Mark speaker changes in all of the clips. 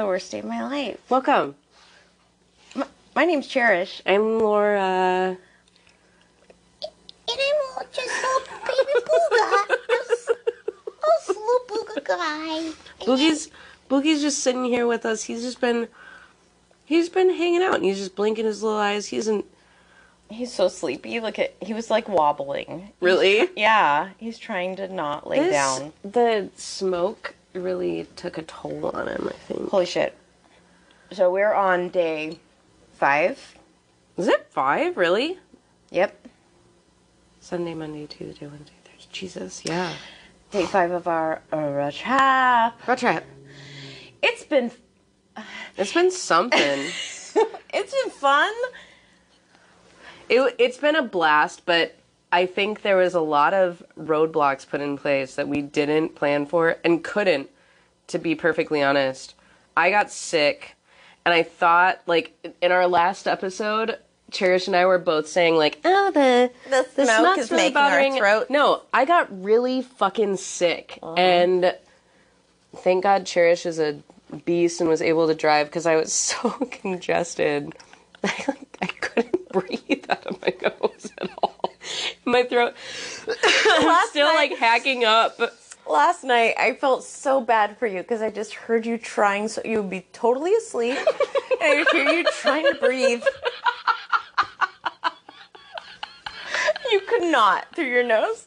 Speaker 1: the worst day of my life.
Speaker 2: Welcome.
Speaker 1: My, my name's Cherish.
Speaker 2: I'm Laura.
Speaker 1: And I'm just a baby booga. Just a little booga guy.
Speaker 2: Boogie's Boogie's just sitting here with us. He's just been he's been hanging out and he's just blinking his little eyes. He isn't
Speaker 1: He's so sleepy. Look at he was like wobbling.
Speaker 2: really
Speaker 1: Yeah, he's trying to not lay
Speaker 2: This-
Speaker 1: down.
Speaker 2: The smoke really took a toll on him, I think.
Speaker 1: Holy shit. So we're on day five.
Speaker 2: Is it five, really?
Speaker 1: Yep.
Speaker 2: Sunday, Monday, Tuesday, Wednesday, Thursday. Jesus, yeah.
Speaker 1: Day five of our uh, trap.
Speaker 2: Road trip.
Speaker 1: It's been
Speaker 2: It's been something.
Speaker 1: it's been fun.
Speaker 2: it, it's been a blast, but I think there was a lot of roadblocks put in place that we didn't plan for and couldn't, to be perfectly honest. I got sick, and I thought, like, in our last episode, Cherish and I were both saying, like, oh, the,
Speaker 1: The smoke
Speaker 2: smoke's
Speaker 1: is
Speaker 2: really
Speaker 1: making our throat.
Speaker 2: No, I got really fucking sick, uh-huh. and thank God Cherish is a beast and was able to drive because I was so congested. I, like, I couldn't breathe out of my nose at all. My throat was still
Speaker 1: night-
Speaker 2: like hacking up.
Speaker 1: Last night I felt so bad for you because I just heard you trying so you would be totally asleep and I would hear you trying to breathe. You could not through your nose.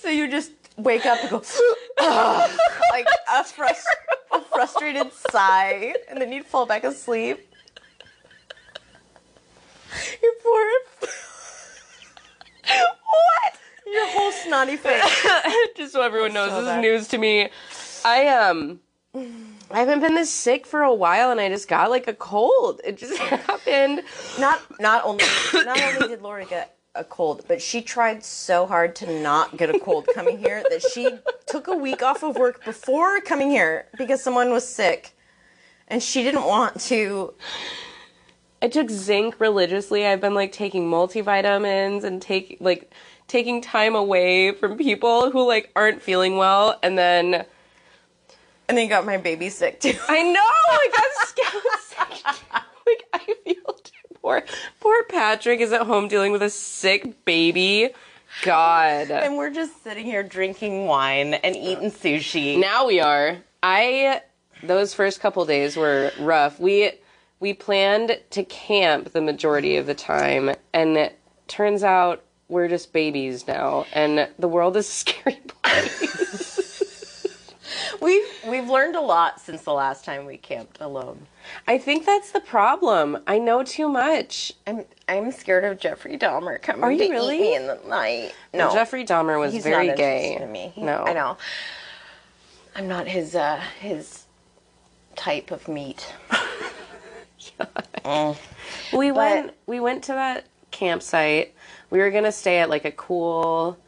Speaker 1: So you just wake up and go like a, frus- a frustrated sigh and then you'd fall back asleep. Your poor What? Your whole snotty face.
Speaker 2: Just so everyone knows, this is news to me. I um I haven't been this sick for a while and I just got like a cold. It just happened.
Speaker 1: not not only not only did Lori get a cold, but she tried so hard to not get a cold coming here that she took a week off of work before coming here because someone was sick. And she didn't want to
Speaker 2: I took zinc religiously. I've been like taking multivitamins and take like taking time away from people who like aren't feeling well and then
Speaker 1: and then got my baby sick too.
Speaker 2: I know I got sick. Like I feel too poor poor Patrick is at home dealing with a sick baby. God.
Speaker 1: And we're just sitting here drinking wine and eating sushi.
Speaker 2: Now we are. I those first couple days were rough. We we planned to camp the majority of the time and it turns out we're just babies now and the world is a scary place.
Speaker 1: We've we've learned a lot since the last time we camped alone.
Speaker 2: I think that's the problem. I know too much.
Speaker 1: I'm I'm scared of Jeffrey Dahmer coming
Speaker 2: Are you
Speaker 1: to eat me in the night. No,
Speaker 2: Jeffrey Dahmer was
Speaker 1: he's
Speaker 2: very gay.
Speaker 1: in me. He-
Speaker 2: no.
Speaker 1: I know. I'm not his uh his type of meat. Mm.
Speaker 2: We
Speaker 1: But-
Speaker 2: went we went to that campsite. We were gonna stay at like a cool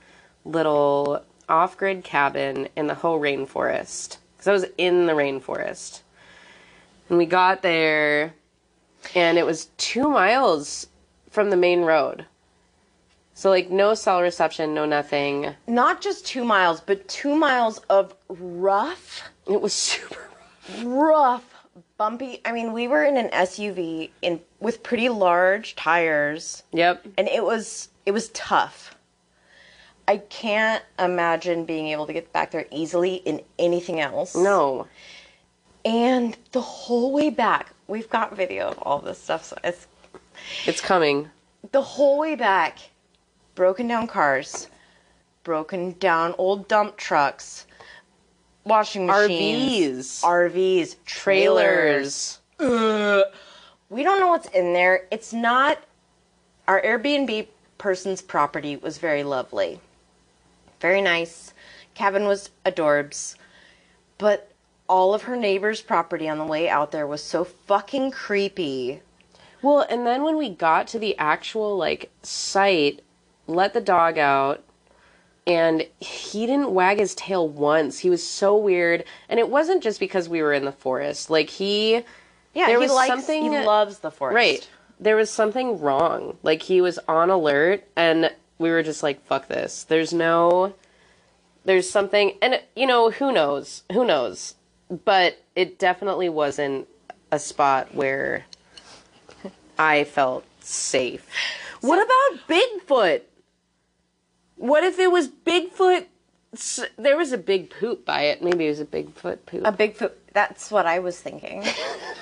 Speaker 2: little off grid cabin in the whole rainforest. Because I was in the rainforest. And we got there and it was two miles from the main road. So like no cell reception, no nothing.
Speaker 1: Not just two miles, but two miles of rough,
Speaker 2: It was super
Speaker 1: rough, bumpy. I mean, we were in an SUV in with pretty large tires,
Speaker 2: Yep.
Speaker 1: and it was it was tough. I can't imagine being able to get back there easily in anything else.
Speaker 2: No.
Speaker 1: And the whole way back, we've got video of all this stuff. So it's
Speaker 2: It's coming.
Speaker 1: the whole way back, broken down cars, broken down old dump trucks, washing machines,
Speaker 2: RVs.
Speaker 1: RVs, trailers.
Speaker 2: Trailers.
Speaker 1: We don't know what's in there. It's not our Airbnb person's property was very lovely. Very nice. Cabin was adorbs. But all of her neighbor's property on the way out there was so fucking creepy.
Speaker 2: Well, and then when we got to the actual like site, let the dog out, and he didn't wag his tail once. He was so weird, and it wasn't just because we were in the forest. Like he,
Speaker 1: Yeah,
Speaker 2: There
Speaker 1: he
Speaker 2: was
Speaker 1: likes,
Speaker 2: something-
Speaker 1: he loves the forest.
Speaker 2: right? There was something wrong. Like he was on alert, and we were just like, "Fuck this." There's no, there's something, and you know, who knows? Who knows? but it definitely wasn't a spot where I felt safe. What about Bigfoot? What if it was Bigfoot? There was a big poop by it. Maybe it was a Bigfoot poop.
Speaker 1: A Bigfoot. That's what I was thinking.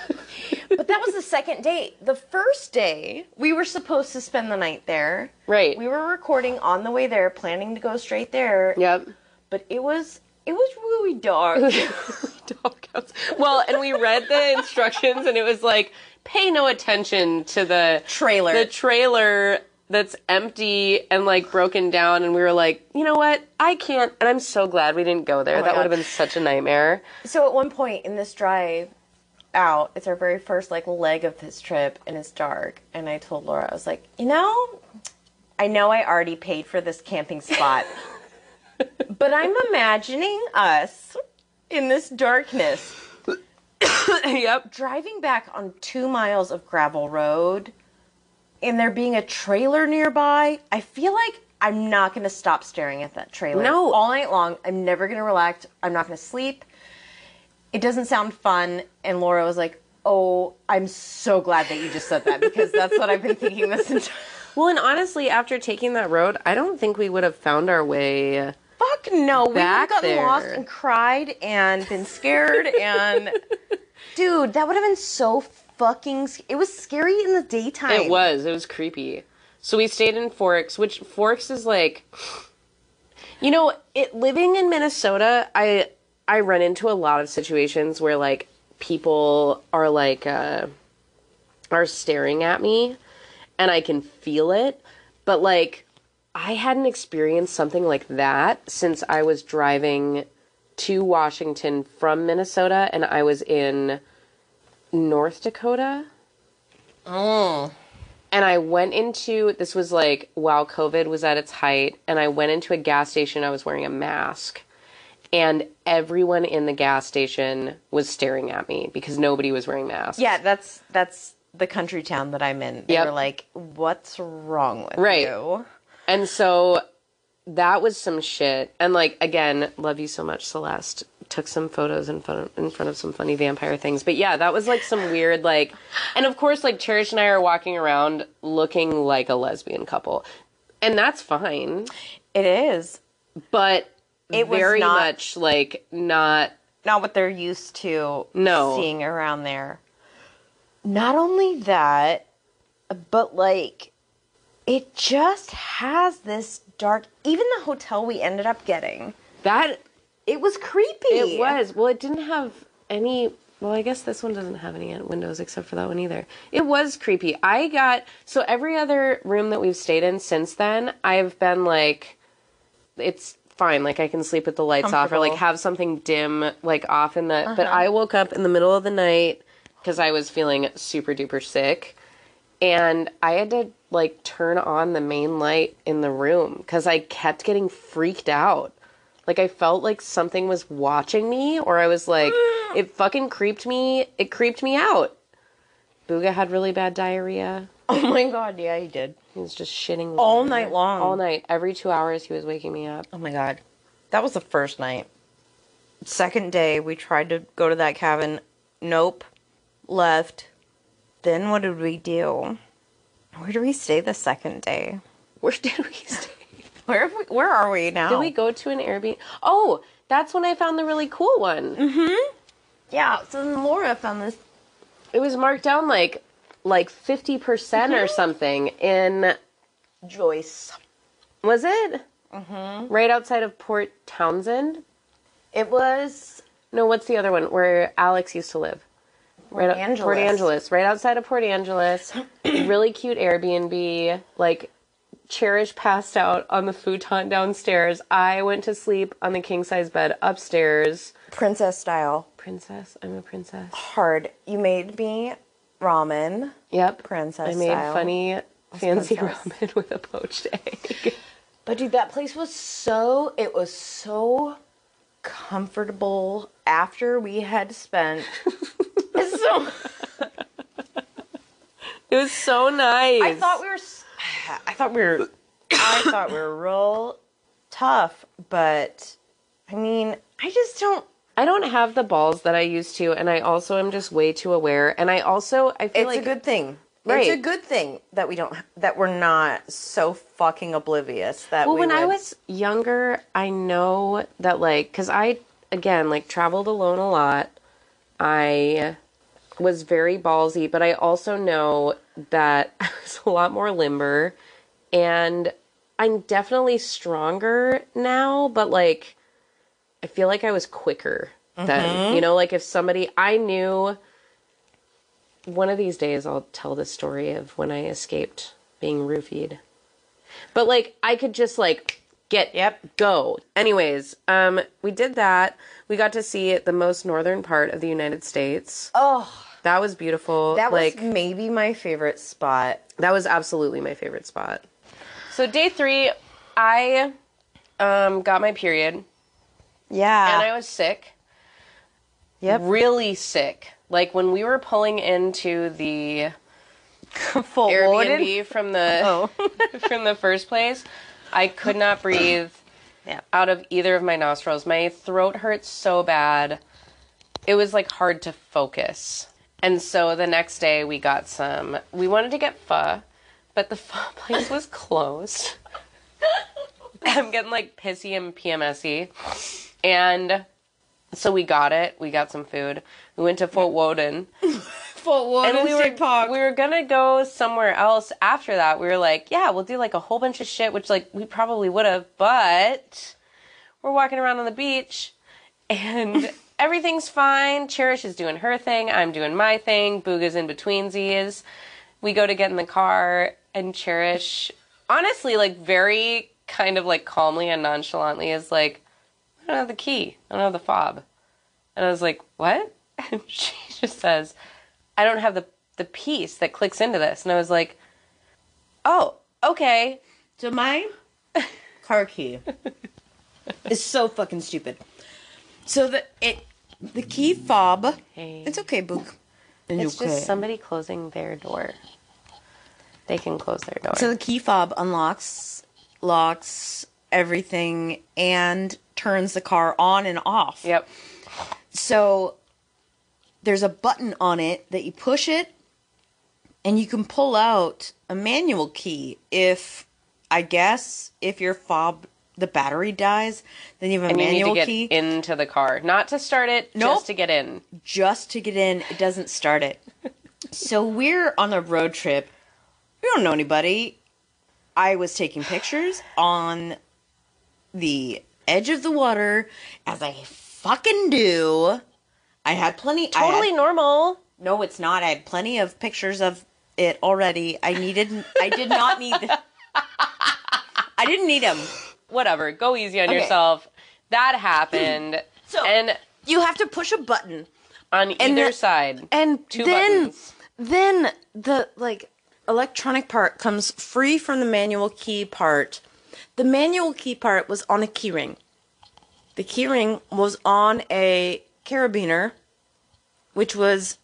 Speaker 1: but that was the second day. The first day, we were supposed to spend the night there.
Speaker 2: right.
Speaker 1: We were recording on the way there, planning to go straight there.
Speaker 2: Yep.
Speaker 1: But it was it was really dark.
Speaker 2: Doghouse. Well, and we read the instructions, and it was like, pay no attention to the
Speaker 1: Trailer.
Speaker 2: the trailer that's empty and like broken down. And we were like, you know what? I can't. And I'm so glad we didn't go there.
Speaker 1: Oh
Speaker 2: that would have been such a nightmare.
Speaker 1: so at one point in this drive out, it's our very first like leg of this trip, and it's dark. And I told Laura, I was like, you know, I know I already paid for this camping spot, but I'm imagining us in this darkness
Speaker 2: yep.
Speaker 1: driving back on two miles of gravel road and there being a trailer nearby, I feel like I'm not going to stop staring at that trailer.
Speaker 2: No.
Speaker 1: All night long. I'm never going to relax. I'm not going to sleep. It doesn't sound fun. And Laura was like, Oh, I'm so glad that you just said that because that's what I've been thinking this entire time."
Speaker 2: Well, and honestly, after taking that road, I don't think we would have found our way.
Speaker 1: Fuck no. We would have gotten
Speaker 2: there.
Speaker 1: lost and cried and been scared and dude, that would have been so fucking it was scary in the daytime.
Speaker 2: It was. It was creepy. So we stayed in Forks, which Forks is like you know, it living in Minnesota, I I run into a lot of situations where like people are like uh are staring at me and I can feel it, but like I hadn't experienced something like that since I was driving to Washington from Minnesota and I was in North Dakota
Speaker 1: Oh.
Speaker 2: and I went into this was like while COVID was at its height, and I went into a gas station. I was wearing a mask, and everyone in the gas station was staring at me because nobody was wearing masks.
Speaker 1: Yeah, that's that's the country town that I'm in. They
Speaker 2: Yep.
Speaker 1: were like, "What's wrong with
Speaker 2: Right.
Speaker 1: you?"
Speaker 2: and so that was some shit. And like again, love you so much, Celeste. Took some photos in front of, in front of some funny vampire things, but yeah, that was like some weird like, and of course like Cherish and I are walking around looking like a lesbian couple, and that's fine.
Speaker 1: It is
Speaker 2: but
Speaker 1: It was
Speaker 2: very
Speaker 1: not-
Speaker 2: much like not
Speaker 1: not what they're used to
Speaker 2: No.
Speaker 1: seeing around there. Not only that, but like it just has this dark even the hotel we ended up getting.
Speaker 2: that
Speaker 1: It was creepy.
Speaker 2: it was. Well it didn't have any well i guess this one doesn't have any windows except for that one either. It was creepy. I got so every other room that we've stayed in since then i've been like it's fine. Like i can sleep with the lights off or like have something dim like off in the but uh-huh. i woke up in the middle of the night because i was feeling super duper sick. And I had to like turn on the main light in the room because I kept getting freaked out. Like I felt like something was watching me, or I was like, it fucking creeped me. It creeped me out. Booga had really bad diarrhea.
Speaker 1: Oh my god, yeah, he did.
Speaker 2: He was just shitting
Speaker 1: All night long.
Speaker 2: All night, every two hours, he was waking me up.
Speaker 1: Oh my god. That was the first night. Second day, we tried to go to that cabin. Nope. Left. Then what did we do? Where do we stay the second day?
Speaker 2: Where did we stay?
Speaker 1: Where have we, where are we now?
Speaker 2: Did we go to an Airbnb? Oh, that's when I found the really cool one. Mm-hmm.
Speaker 1: Yeah, so then Laura found this.
Speaker 2: It was marked down like like fifty percent or something in
Speaker 1: Joyce.
Speaker 2: Was it? Mm-hmm. Right outside of Port Townsend?
Speaker 1: It was
Speaker 2: No, what's the other one where Alex used to live?
Speaker 1: Port
Speaker 2: right,
Speaker 1: Angeles.
Speaker 2: Port Angeles, right outside of Port Angeles. really cute Airbnb. Like, Cherish passed out on the futon downstairs. I went to sleep on the king size bed upstairs.
Speaker 1: princess style.
Speaker 2: Princess, I'm a princess.
Speaker 1: Hard. You made me ramen.
Speaker 2: Yep.
Speaker 1: Princess
Speaker 2: I made
Speaker 1: style.
Speaker 2: funny, fancy
Speaker 1: princess.
Speaker 2: ramen with a poached egg.
Speaker 1: But dude, that place was so it was so comfortable after we had spent so
Speaker 2: it was so nice.
Speaker 1: I thought we were I thought we were I thought we were real tough, but I mean, I just don't
Speaker 2: I don't have the balls that I used to, and I also am just way too aware. And I also I feel
Speaker 1: It's
Speaker 2: like
Speaker 1: a good thing.
Speaker 2: Right.
Speaker 1: It's a good thing that we don't that we're not so fucking oblivious that
Speaker 2: Well,
Speaker 1: we
Speaker 2: when I was younger, I know that like cuz I again like traveled alone a lot. I was very ballsy, but I also know that I was a lot more limber and I'm definitely stronger now, but like I feel like I was quicker then. You know, like if somebody I knew one of these days I'll tell the story of when I escaped being roofied. But like I could just like get
Speaker 1: Yep.
Speaker 2: go. Anyways, um we did that. We got to see the most northern part of the United States.
Speaker 1: Oh,
Speaker 2: That was beautiful.
Speaker 1: that
Speaker 2: like
Speaker 1: was maybe my favorite spot.
Speaker 2: that was absolutely my favorite spot. So day 3 I um got my period
Speaker 1: Yeah.
Speaker 2: and I was sick.
Speaker 1: yep.
Speaker 2: Really sick. Like when we were pulling into the
Speaker 1: Full
Speaker 2: Airbnb from the
Speaker 1: Oh.
Speaker 2: from the first place, I could not breathe
Speaker 1: Yeah.
Speaker 2: out of either of my nostrils. My throat hurt so bad. It was like hard to focus. And so the next day we got some we wanted to get pho, but the pho place was closed. I'm getting like pissy and PMSy. And so we got it. We got some food. We went to Fort Worden
Speaker 1: Full
Speaker 2: and we were we were gonna go somewhere else after that. We were like, yeah, we'll do like a whole bunch of shit, which like we probably would have, but we're walking around on the beach and everything's fine. Cherish is doing her thing, I'm doing my thing, Booga's in between Z's. We go to get in the car and Cherish honestly like very kind of like calmly and nonchalantly is like, I don't have the key. I don't have the fob. And I was like, what? And she just says, I don't have the the piece that clicks into this. And I was like, oh, okay.
Speaker 1: So my car key is so fucking stupid. So the it the key fob.
Speaker 2: Hey.
Speaker 1: It's okay, Book.
Speaker 2: It's just somebody closing their door. They can close their door.
Speaker 1: So the key fob unlocks, locks everything, and turns the car on and off.
Speaker 2: yep.
Speaker 1: So there's a button on it that you push it, and you can pull out a manual key. If I guess if your fob the battery dies, then you have a
Speaker 2: And
Speaker 1: manual
Speaker 2: to get
Speaker 1: key
Speaker 2: into the car. Not to start it,
Speaker 1: Nope.
Speaker 2: just to get in.
Speaker 1: just to get in. It doesn't start it. so we're on a road trip. We don't know anybody. I was taking pictures on the edge of the water, as I fucking do. I had plenty. I had-
Speaker 2: Totally normal.
Speaker 1: No, it's not. I had plenty of pictures of it already. I needed. I did not need. I didn't need them.
Speaker 2: Whatever. Go easy on
Speaker 1: Okay.
Speaker 2: yourself. That happened.
Speaker 1: So
Speaker 2: and
Speaker 1: you have to push a button,
Speaker 2: on either
Speaker 1: the-
Speaker 2: side.
Speaker 1: and
Speaker 2: Two
Speaker 1: then
Speaker 2: buttons.
Speaker 1: then the like electronic part comes free from the manual key part. The manual key part was on a keyring. The keyring was on a carabiner, which was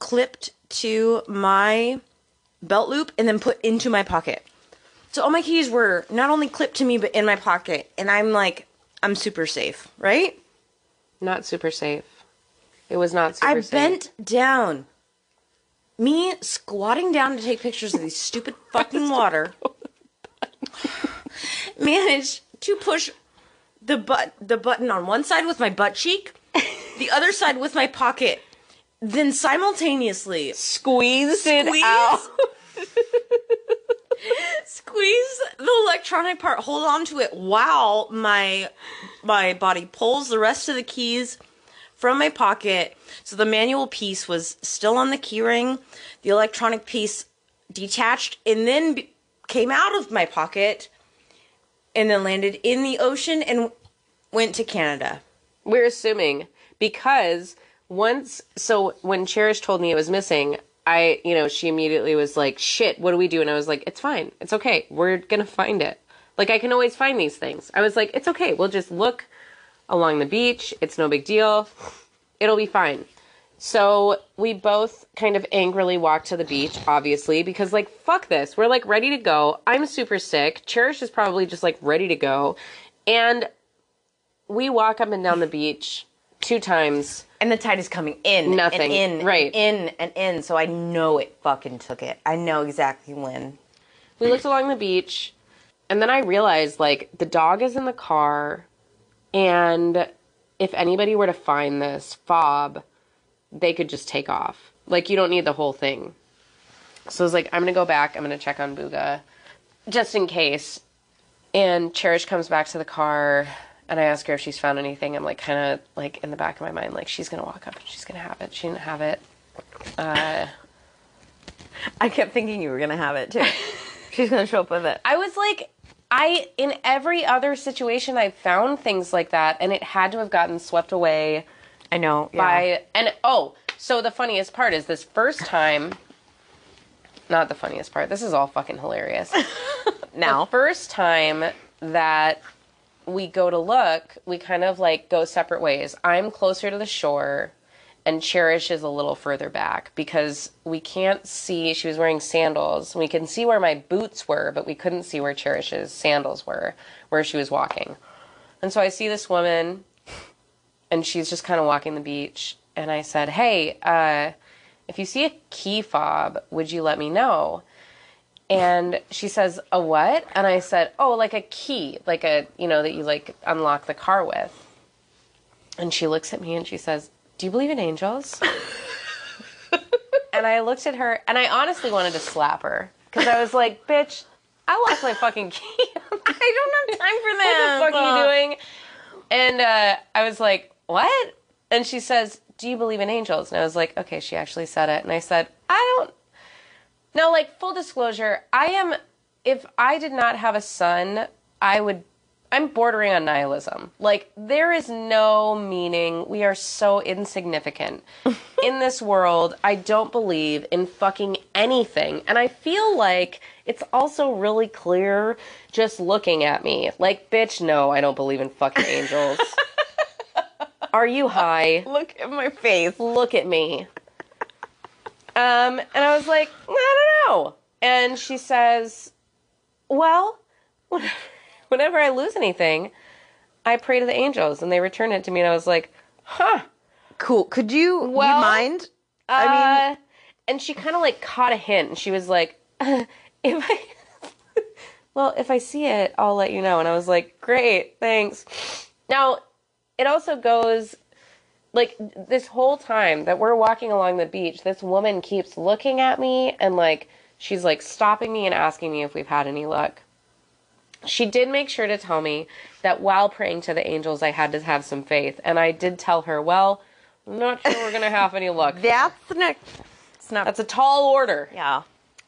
Speaker 1: clipped to my belt loop and then put into my pocket. So all my keys were not only clipped to me but in my pocket, and I'm like, I'm super safe, right?
Speaker 2: Not super safe. It was not super safe.
Speaker 1: I
Speaker 2: safe.
Speaker 1: bent down. Me squatting down to take pictures of these stupid fucking water. managed to push the but the button on one side with my butt cheek, the other side with my pocket. Then simultaneously
Speaker 2: squeezed it
Speaker 1: squeeze
Speaker 2: out.
Speaker 1: squeeze the electronic part, hold on to it while my my body pulls the rest of the keys from my pocket. So the manual piece was still on the keyring, the electronic piece detached and then came out of my pocket and then landed in the ocean and went to Canada.
Speaker 2: We're assuming because once so when Cherish told me it was missing, I you know, she immediately was like, "Shit, what do we do?" And I was like, "It's fine. It's okay. We're going to find it." Like I can always find these things. I was like, "It's okay. We'll just look along the beach. It's no big deal. It'll be fine." So we both kind of angrily walked to the beach, obviously, because like fuck this. We're like ready to go. I'm super sick. Cherish is probably just like ready to go. And we walk up and down the beach two times.
Speaker 3: And the tide is coming in.
Speaker 2: Nothing.
Speaker 3: And in.
Speaker 2: Right.
Speaker 3: And in and in. So I know it fucking took it. I know exactly when.
Speaker 2: We looked along the beach, and then I realized like the dog is in the car, and if anybody were to find this fob, they could just take off. Like you don't need the whole thing. So I was like, I'm gonna go back. I'm gonna check on Booga, just in case. And Cherish comes back to the car, and I ask her if she's found anything. I'm like, kind of like in the back of my mind, like she's gonna walk up and she's gonna have it. She didn't have it. Uh,
Speaker 3: I kept thinking you were gonna have it too. She's gonna show up with it.
Speaker 2: I was like, I in every other situation I've found things like that, and it had to have gotten swept away
Speaker 3: I know. Yeah.
Speaker 2: by and oh, so the funniest part is this first time. Not the funniest part. This is all fucking hilarious.
Speaker 3: now.
Speaker 2: The first time that we go to look, we kind of like go separate ways. I'm closer to the shore and Cherish is a little further back because we can't see she was wearing sandals. We can see where my boots were, but we couldn't see where Cherish's sandals were, where she was walking. And so I see this woman and she's just kind of walking the beach and I said, "Hey, uh if you see a key fob, would you let me know?" And she says, "A what?" And I said, "Oh, like a key, like a, you know, that you like unlock the car with." And she looks at me and she says, "Do you believe in angels?" and I looked at her and I honestly wanted to slap her cuz I was like, "Bitch, I lost my fucking key."
Speaker 3: I don't have time for
Speaker 2: that.
Speaker 3: what
Speaker 2: the fuck are you doing? And uh, I was like, what? And she says, do you believe in angels? And I was like, okay, she actually said it. And I said, I don't. Now, like, full disclosure, I am, if I did not have a son, I would, I'm bordering on nihilism. Like, there is no meaning. We are so insignificant in this world. I don't believe in fucking anything. And I feel like it's also really clear just looking at me. Like, bitch, no, I don't believe in fucking angels. Are you high?
Speaker 3: Look at my face.
Speaker 2: Look at me. Um, and I was like, I don't know. And she says, Well, whenever I lose anything, I pray to the angels and they return it to me. And I was like, Huh.
Speaker 3: Cool. Could you, you
Speaker 2: Well,
Speaker 3: mind?
Speaker 2: I
Speaker 3: mean-
Speaker 2: mean, and she kind of like caught a hint, and she was like, "If I, well, if I see it, I'll let you know." And I was like, "Great, thanks." Now, it also goes like this whole time that we're walking along the beach, this woman keeps looking at me and like she's like stopping me and asking me if we've had any luck. She did make sure to tell me that while praying to the angels, I had to have some faith, and I did tell her, "Well, I'm not sure we're gonna have any luck."
Speaker 3: That's not. It's not.
Speaker 2: That's a tall order.
Speaker 3: yeah.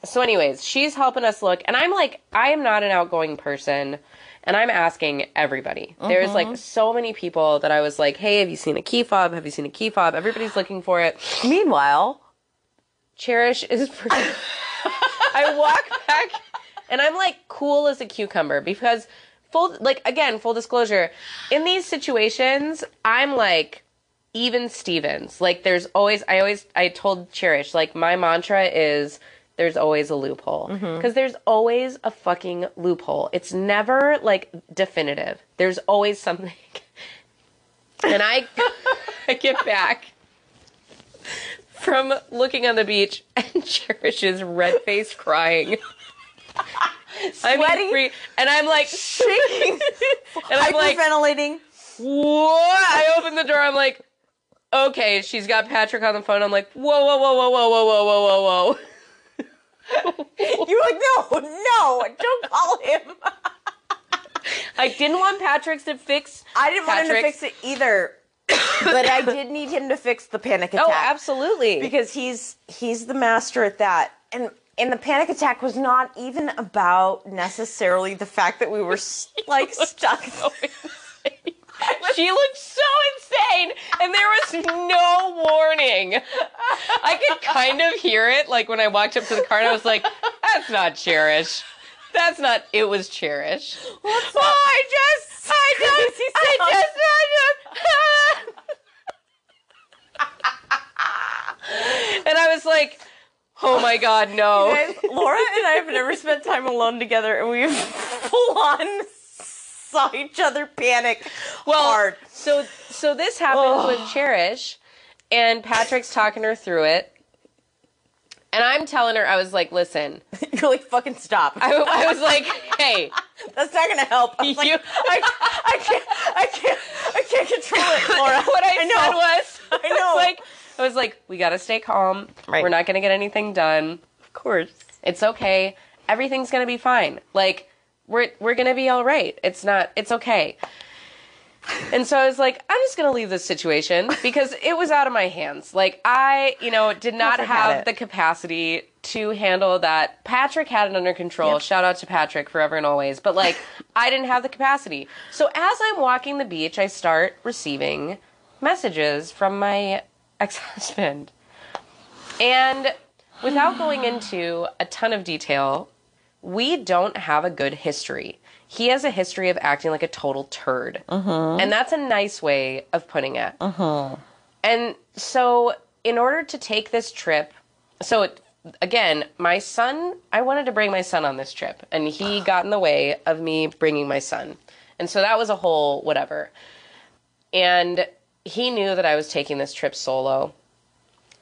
Speaker 2: So, anyways, she's helping us look, and I'm like, I am not an outgoing person, and I'm asking everybody. There's like mm-hmm. so many people that I was like, hey, have you seen a key fob? Have you seen a key fob? Everybody's looking for it.
Speaker 3: Meanwhile,
Speaker 2: Cherish is. I walk back, and I'm like cool as a cucumber because full like again full disclosure, in these situations I'm like even Stevens. Like there's always I always I told Cherish like my mantra is there's always a loophole mm-hmm. because there's always a fucking loophole. It's never like definitive. There's always something. and I I get back from looking on the beach and Cherish is red faced crying. I mean,
Speaker 3: Sweaty?
Speaker 2: free- and I'm like
Speaker 3: shaking,
Speaker 2: and I'm like,
Speaker 3: hyperventilating.
Speaker 2: what? I open the door. I'm like, okay. She's got Patrick on the phone. I'm like, whoa, whoa, whoa, whoa, whoa, whoa, whoa, whoa, whoa, whoa,
Speaker 3: You're like, no, no, don't call him.
Speaker 2: I didn't want Patrick to fix.
Speaker 3: I didn't want him to fix it either, but I did need him to fix the panic oh, attack.
Speaker 2: Oh, absolutely.
Speaker 3: because he's he's the master at that and and the panic attack was not even about necessarily the fact that we were like stuck
Speaker 2: she looked so insane, and there was no warning. I could kind of hear it, like when I walked up to the car, and I was like, "That's not Cherish. That's not. It was Cherish." oh, I just, I just, I just, I just. and I was like, "Oh my god, no!"
Speaker 3: Guys, Laura and I have never spent time alone together and we've full on
Speaker 1: saw each other panic
Speaker 2: Well,
Speaker 1: hard.
Speaker 2: so so this happens with oh. Cherish, and Patrick's talking her through it, and I'm telling her, I was like, listen,
Speaker 1: You're like, fucking stop.
Speaker 2: I, I was like, hey,
Speaker 1: That's not gonna help. I was like, I, I can't, I can't, I can't control it, Laura.
Speaker 2: what I,
Speaker 1: I know.
Speaker 2: said was,
Speaker 1: I know.
Speaker 2: was like, I was like, we gotta stay calm.
Speaker 1: Right.
Speaker 2: We're not gonna get anything done.
Speaker 1: of course.
Speaker 2: It's okay. Everything's gonna be fine. Like we're we're gonna be all right. It's not. It's okay. And so I was like, I'm just gonna leave this situation because it was out of my hands. Like I, you know, did not
Speaker 1: Patrick
Speaker 2: have the capacity to handle that. Patrick had it under control.
Speaker 1: Yep.
Speaker 2: Shout out to Patrick forever and always. But like, I didn't have the capacity. So as I'm walking the beach, I start receiving messages from my ex-husband. And without going into a ton of detail, we don't have a good history. He has a history of acting like a total turd. Mm-hmm. And that's a nice way of putting it. Mm-hmm. And so, in order to take this trip, so it, again, my son, I wanted to bring my son on this trip, and he got in the way of me bringing my son. And so that was a whole whatever. And he knew that I was taking this trip solo.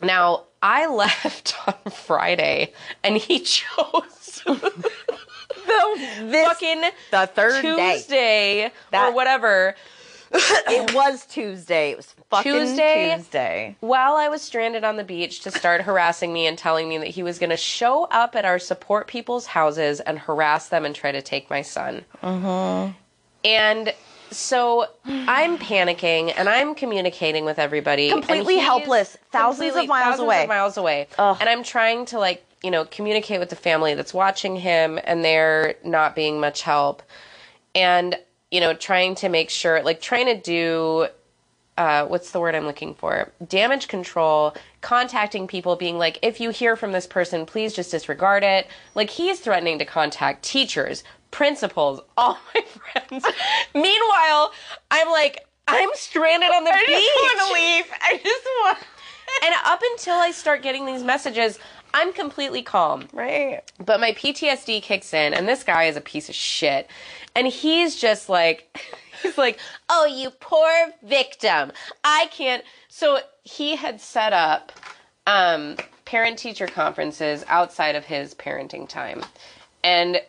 Speaker 2: Now, I left on Friday, and he chose
Speaker 1: This,
Speaker 2: fucking
Speaker 1: the third day.
Speaker 2: Tuesday
Speaker 1: That-
Speaker 2: or whatever.
Speaker 1: It was Tuesday. It was fucking
Speaker 2: Tuesday?
Speaker 1: Tuesday.
Speaker 2: while I was stranded on the beach to start harassing me and telling me that he was going to show up at our support people's houses and harass them and try to take my son.
Speaker 1: Mm-hmm.
Speaker 2: And so I'm panicking and I'm communicating with everybody.
Speaker 1: Completely helpless, thousands of miles
Speaker 2: thousands
Speaker 1: away.
Speaker 2: Of miles away.
Speaker 1: Ugh.
Speaker 2: And I'm trying to like, you know, communicate with the family that's watching him and they're not being much help. And, you know, trying to make sure, like, trying to do uh, what's the word I'm looking for? Damage control, contacting people, being like, if you hear from this person, please just disregard it. Like, he's threatening to contact teachers, principals, all my friends. Meanwhile, I'm like, I'm stranded on the
Speaker 1: I
Speaker 2: beach.
Speaker 1: just want to leave. I just want.
Speaker 2: and up until I start getting these messages, I'm completely calm.
Speaker 1: Right.
Speaker 2: But my PTSD kicks in, and this guy is a piece of shit. And he's just like, he's like, oh, you poor victim. I can't. So he had set up um, parent teacher conferences outside of his parenting time. And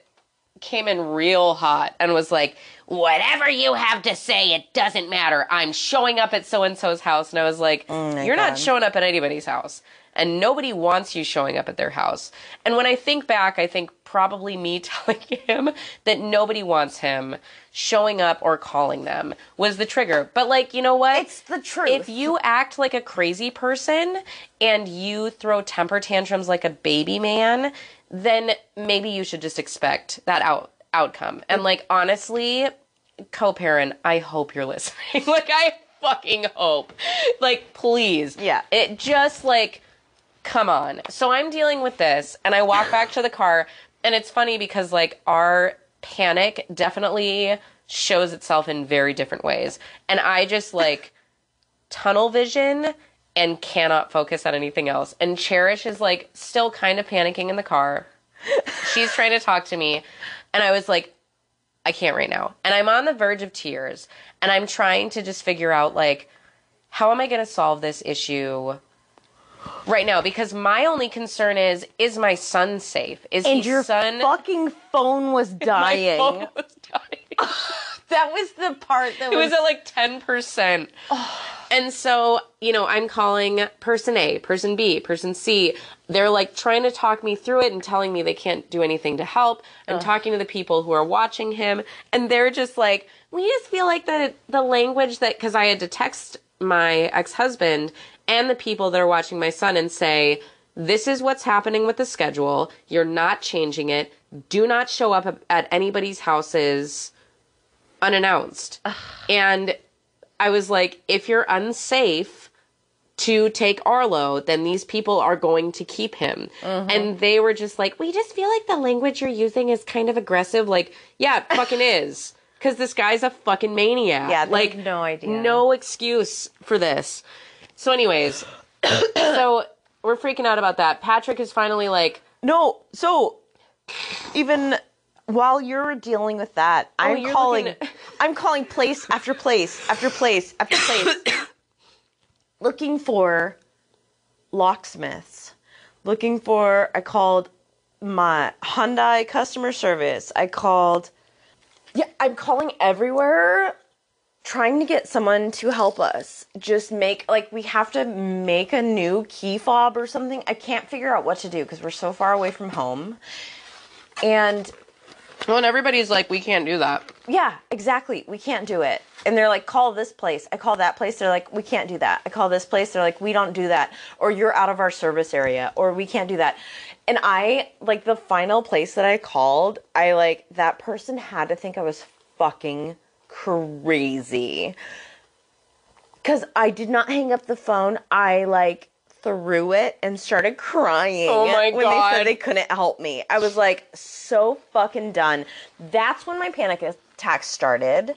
Speaker 2: came in real hot and was like, whatever you have to say, it doesn't matter. I'm showing up at so and so's house. And I was like,
Speaker 1: my
Speaker 2: you're
Speaker 1: God.
Speaker 2: not showing up at anybody's house. And nobody wants you showing up at their house. And when I think back, I think probably me telling him that nobody wants him showing up or calling them was the trigger. But like, you know what?
Speaker 1: It's the truth.
Speaker 2: If you act like a crazy person and you throw temper tantrums like a baby man, then maybe you should just expect that out outcome. And like honestly, co-parent, I hope you're listening. like I fucking hope. Like please.
Speaker 1: Yeah.
Speaker 2: It just like come on. So I'm dealing with this and I walk back to the car and it's funny because like our panic definitely shows itself in very different ways. And I just like tunnel vision and cannot focus on anything else. And Cherish is like still kind of panicking in the car. She's trying to talk to me. And I was like, I can't right now. And I'm on the verge of tears. And I'm trying to just figure out like, how am I going to solve this issue right now? Because my only concern is, is my son safe? Is
Speaker 1: and your
Speaker 2: son
Speaker 1: fucking phone was dying.
Speaker 2: My phone was dying.
Speaker 1: That was the part that
Speaker 2: it
Speaker 1: was.
Speaker 2: was at like 10%. And so, you know, I'm calling person A, person B, person C. They're like trying to talk me through it and telling me they can't do anything to help. I'm talking to the people who are watching him and they're just like, we just feel like the the language that cuz I had to text my ex-husband and the people that are watching my son and say, this is what's happening with the schedule. You're not changing it. Do not show up at anybody's houses unannounced. and I was like, if you're unsafe to take Arlo, then these people are going to keep him. And they were just like, we just feel like the language you're using is kind of aggressive. Like, yeah, it fucking is. Because this guy's a fucking maniac.
Speaker 1: Yeah,
Speaker 2: like
Speaker 1: no idea.
Speaker 2: No excuse for this. So, anyways, so we're freaking out about that. Patrick is finally like,
Speaker 1: no, so even while you're dealing with that, oh, I'm
Speaker 2: Oh, you're
Speaker 1: calling.
Speaker 2: looking
Speaker 1: I'm calling place after place after place after place, looking for locksmiths. Looking for. I called my Hyundai customer service. I called. Yeah, I'm calling everywhere, trying to get someone to help us. Just make like we have to make a new key fob or something. I can't figure out what to do because we're so far away from home. And
Speaker 2: Well, and everybody's like, we can't do that.
Speaker 1: yeah, exactly. We can't do it. And they're like, call this place. I call that place. They're like, we can't do that. I call this place. They're like, we don't do that. Or you're out of our service area. Or we can't do that. And I, like, the final place that I called, I like, that person had to think I was fucking crazy. Because I did not hang up the phone. I, like, threw it and started crying
Speaker 2: Oh my
Speaker 1: when
Speaker 2: God.
Speaker 1: they said they couldn't help me. I was like so fucking done. That's when my panic attack started.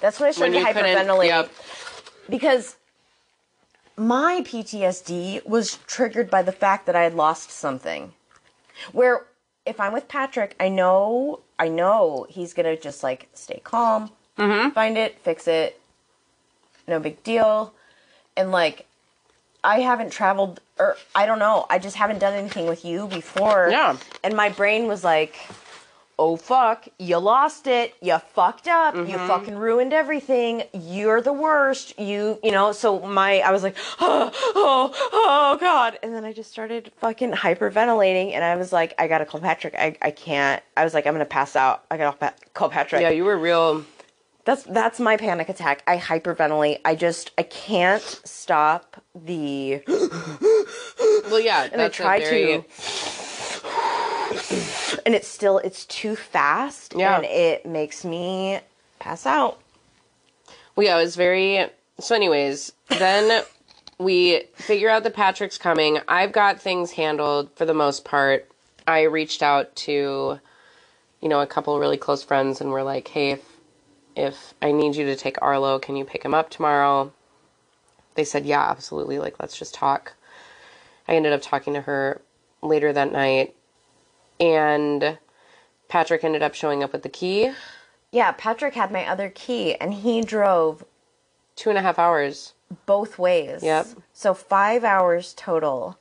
Speaker 1: That's when I started
Speaker 2: couldn't.
Speaker 1: hyperventilating
Speaker 2: Yep.
Speaker 1: because my PTSD was triggered by the fact that I had lost something. Where if I'm with Patrick, I know I know he's gonna just like stay calm,
Speaker 2: Mm-hmm.
Speaker 1: find it, fix it, no big deal, and like I haven't traveled or I don't know, I just haven't done anything with you before.
Speaker 2: Yeah.
Speaker 1: and my brain was like. Oh fuck, you lost it. You fucked up. You
Speaker 2: Mm-hmm.
Speaker 1: fucking ruined everything. You're the worst. You, you know, so my I was like, "Oh, oh, oh god." And then I just started fucking hyperventilating and I was like, I got to call Patrick. I I can't. I was like, I'm to pass out. I got to call Patrick.
Speaker 2: Yeah, you were real.
Speaker 1: That's that's my panic attack. I hyperventilate. I just I can't stop the
Speaker 2: Well, yeah.
Speaker 1: and I try
Speaker 2: very-
Speaker 1: to and it's still it's too fast
Speaker 2: Yeah.
Speaker 1: and it makes me pass out.
Speaker 2: Well, yeah, it was very. So, anyways, then we figure out that Patrick's coming. I've got things handled for the most part. I reached out to, you know, a couple really close friends, and we're like, "Hey, if if I need you to take Arlo, can you pick him up tomorrow?" They said, "Yeah, absolutely. Like, let's just talk." I ended up talking to her later that night, and Patrick ended up showing up with the key.
Speaker 1: Yeah, Patrick had my other key and he drove
Speaker 2: Two and a half hours.
Speaker 1: both ways.
Speaker 2: Yep.
Speaker 1: So 5 hours total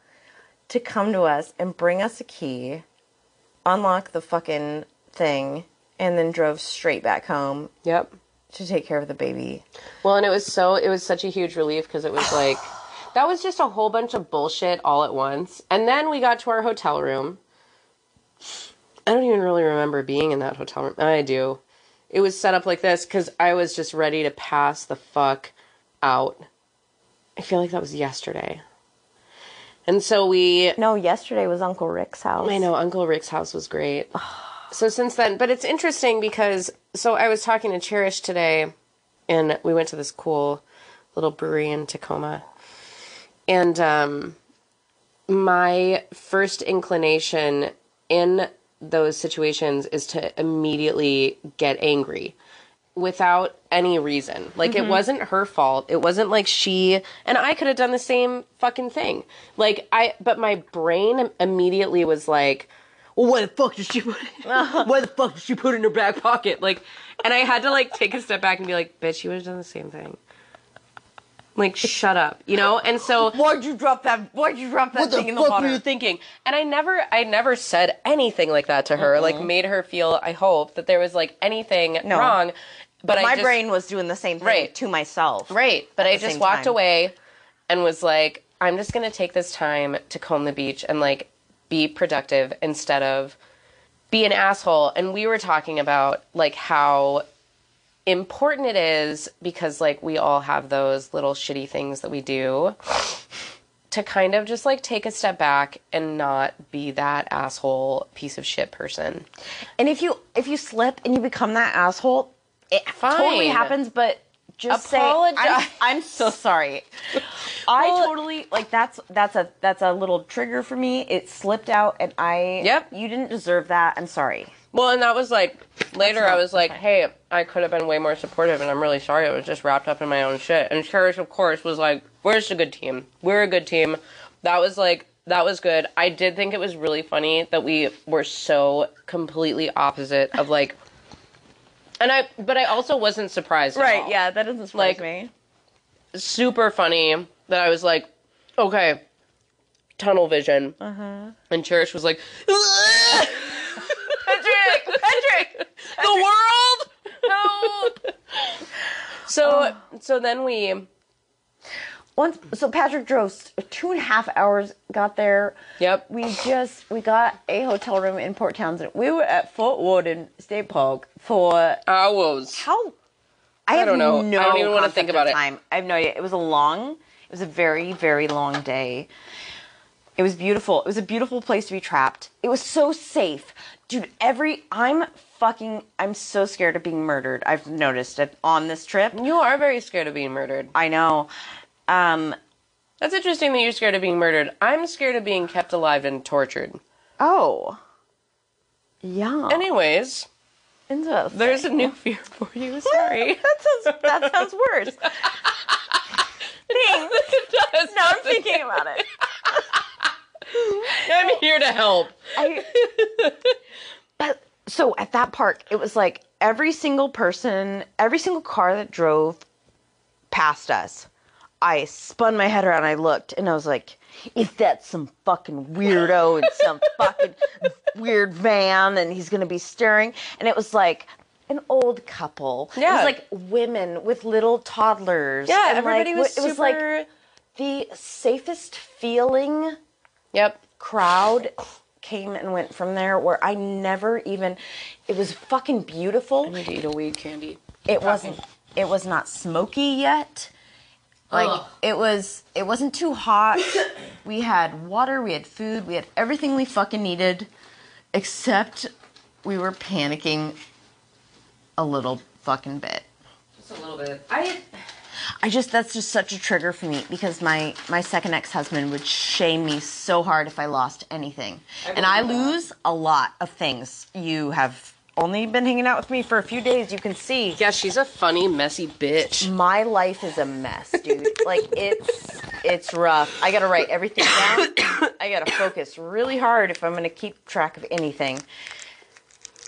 Speaker 1: to come to us and bring us a key, unlock the fucking thing and then drove straight back home
Speaker 2: Yep.
Speaker 1: to take care of the baby.
Speaker 2: Well, and it was so it was such a huge relief because it was like that was just a whole bunch of bullshit all at once. And then we got to our hotel room. I don't even really remember being in that hotel room. I do. It was set up like this because I was just ready to pass the fuck out. I feel like that was yesterday. And so we
Speaker 1: No, yesterday was Uncle Rick's house.
Speaker 2: I know Uncle Rick's house was great. Oh, So since then, but it's interesting because so I was talking to Cherish today, and we went to this cool little brewery in Tacoma, and um, my first inclination in those situations is to immediately get angry without any reason. Like it wasn't her fault. It wasn't like she and I could have done the same fucking thing. Like I but my brain immediately was like, well, why the fuck did she put it? why the fuck did she put in her back pocket? Like and I had to like take a step back and be like, bitch, you would have done the same thing. Like shut up, you know? And so
Speaker 1: Why'd you drop that? Why'd you drop that
Speaker 2: what the
Speaker 1: thing in the
Speaker 2: fuck
Speaker 1: water?
Speaker 2: were you thinking? And I never, I never said anything like that to her. Like made her feel. I hope that there was like anything
Speaker 1: No.
Speaker 2: wrong. But I
Speaker 1: My
Speaker 2: just,
Speaker 1: brain was doing the same thing
Speaker 2: Right.
Speaker 1: to myself.
Speaker 2: right. But I just walked
Speaker 1: time.
Speaker 2: away and was like, I'm just gonna take this time to comb the beach and like be productive instead of be an asshole. And we were talking about like how important it is because like we all have those little shitty things that we do to kind of just like take a step back and not be that asshole piece of shit person.
Speaker 1: And if you if you slip and you become that asshole, it totally happens. But just
Speaker 2: Apologize.
Speaker 1: say I'm, I'm so sorry. I
Speaker 2: Well-
Speaker 1: totally like that's that's a that's a little trigger for me. It slipped out, and I
Speaker 2: Yep.
Speaker 1: You didn't deserve that. I'm sorry.
Speaker 2: Well, and that was like later
Speaker 1: That's
Speaker 2: I was like, "Hey, I could have been way more supportive and I'm really sorry. I was just wrapped up in my own shit." And Cherish of course was like, "We're just a good team. We're a good team." That was like that was good. I did think it was really funny that we were so completely opposite of like And I, but I also wasn't surprised. at all.
Speaker 1: Yeah, that doesn't surprise
Speaker 2: Like-
Speaker 1: me.
Speaker 2: super funny that I was like, okay, tunnel vision. Uh-huh. And Cherish was like,
Speaker 1: Patrick, Patrick.
Speaker 2: the world, help. So, so then we,
Speaker 1: Once, so Patrick drove two and a half hours. Got there.
Speaker 2: yep,
Speaker 1: We just we got a hotel room in Port Townsend. We were at Fort Worden State Park for
Speaker 2: hours.
Speaker 1: how I, have
Speaker 2: don't know.
Speaker 1: No
Speaker 2: I don't even wanna think
Speaker 1: of
Speaker 2: about it.
Speaker 1: Time. I have no idea. It was a long. It was a very very long day. It was beautiful. It was a beautiful place to be trapped. It was so safe, dude. Every I'm fucking. I'm so scared of being murdered. I've noticed it on this trip.
Speaker 2: You are very scared of being murdered.
Speaker 1: I know. Um.
Speaker 2: That's interesting that you're scared of being murdered. I'm scared of being kept alive and tortured.
Speaker 1: Oh. Yeah.
Speaker 2: Anyways,
Speaker 1: Interesting.
Speaker 2: there's a new fear for you. Sorry.
Speaker 1: that sounds that sounds worse. Thanks.
Speaker 2: it does.
Speaker 1: No, I'm thinking about it.
Speaker 2: I'm here to help.
Speaker 1: I, but so at that park, it was like every single person, every single car that drove past us, I spun my head around. I looked, and I was like, "Is that some fucking weirdo in some fucking weird van?" And he's gonna be staring. And it was like an old couple. it
Speaker 2: Yeah.
Speaker 1: was like women with little toddlers.
Speaker 2: Yeah,
Speaker 1: and, like,
Speaker 2: everybody was
Speaker 1: It was like the safest feeling
Speaker 2: yep.
Speaker 1: crowd came and went from there where I never even it was fucking beautiful.
Speaker 2: I need to eat a weed candy.
Speaker 1: It wasn't it was not smoky yet. Like
Speaker 2: Ugh.
Speaker 1: it was it wasn't too hot. we had water, we had food, we had everything we fucking needed except we were panicking a little fucking bit.
Speaker 2: Just a little bit. I
Speaker 1: I just that's just such a trigger for me because my my second ex husband would shame me so hard if I lost anything, and I
Speaker 2: believe that.
Speaker 1: lose a lot of things. You have only been hanging out with me for a few days. You can see
Speaker 2: yeah, she's a funny, messy bitch.
Speaker 1: my life is a mess, dude. like it's it's rough. I gotta write everything down. I gotta focus really hard if I'm gonna keep track of anything.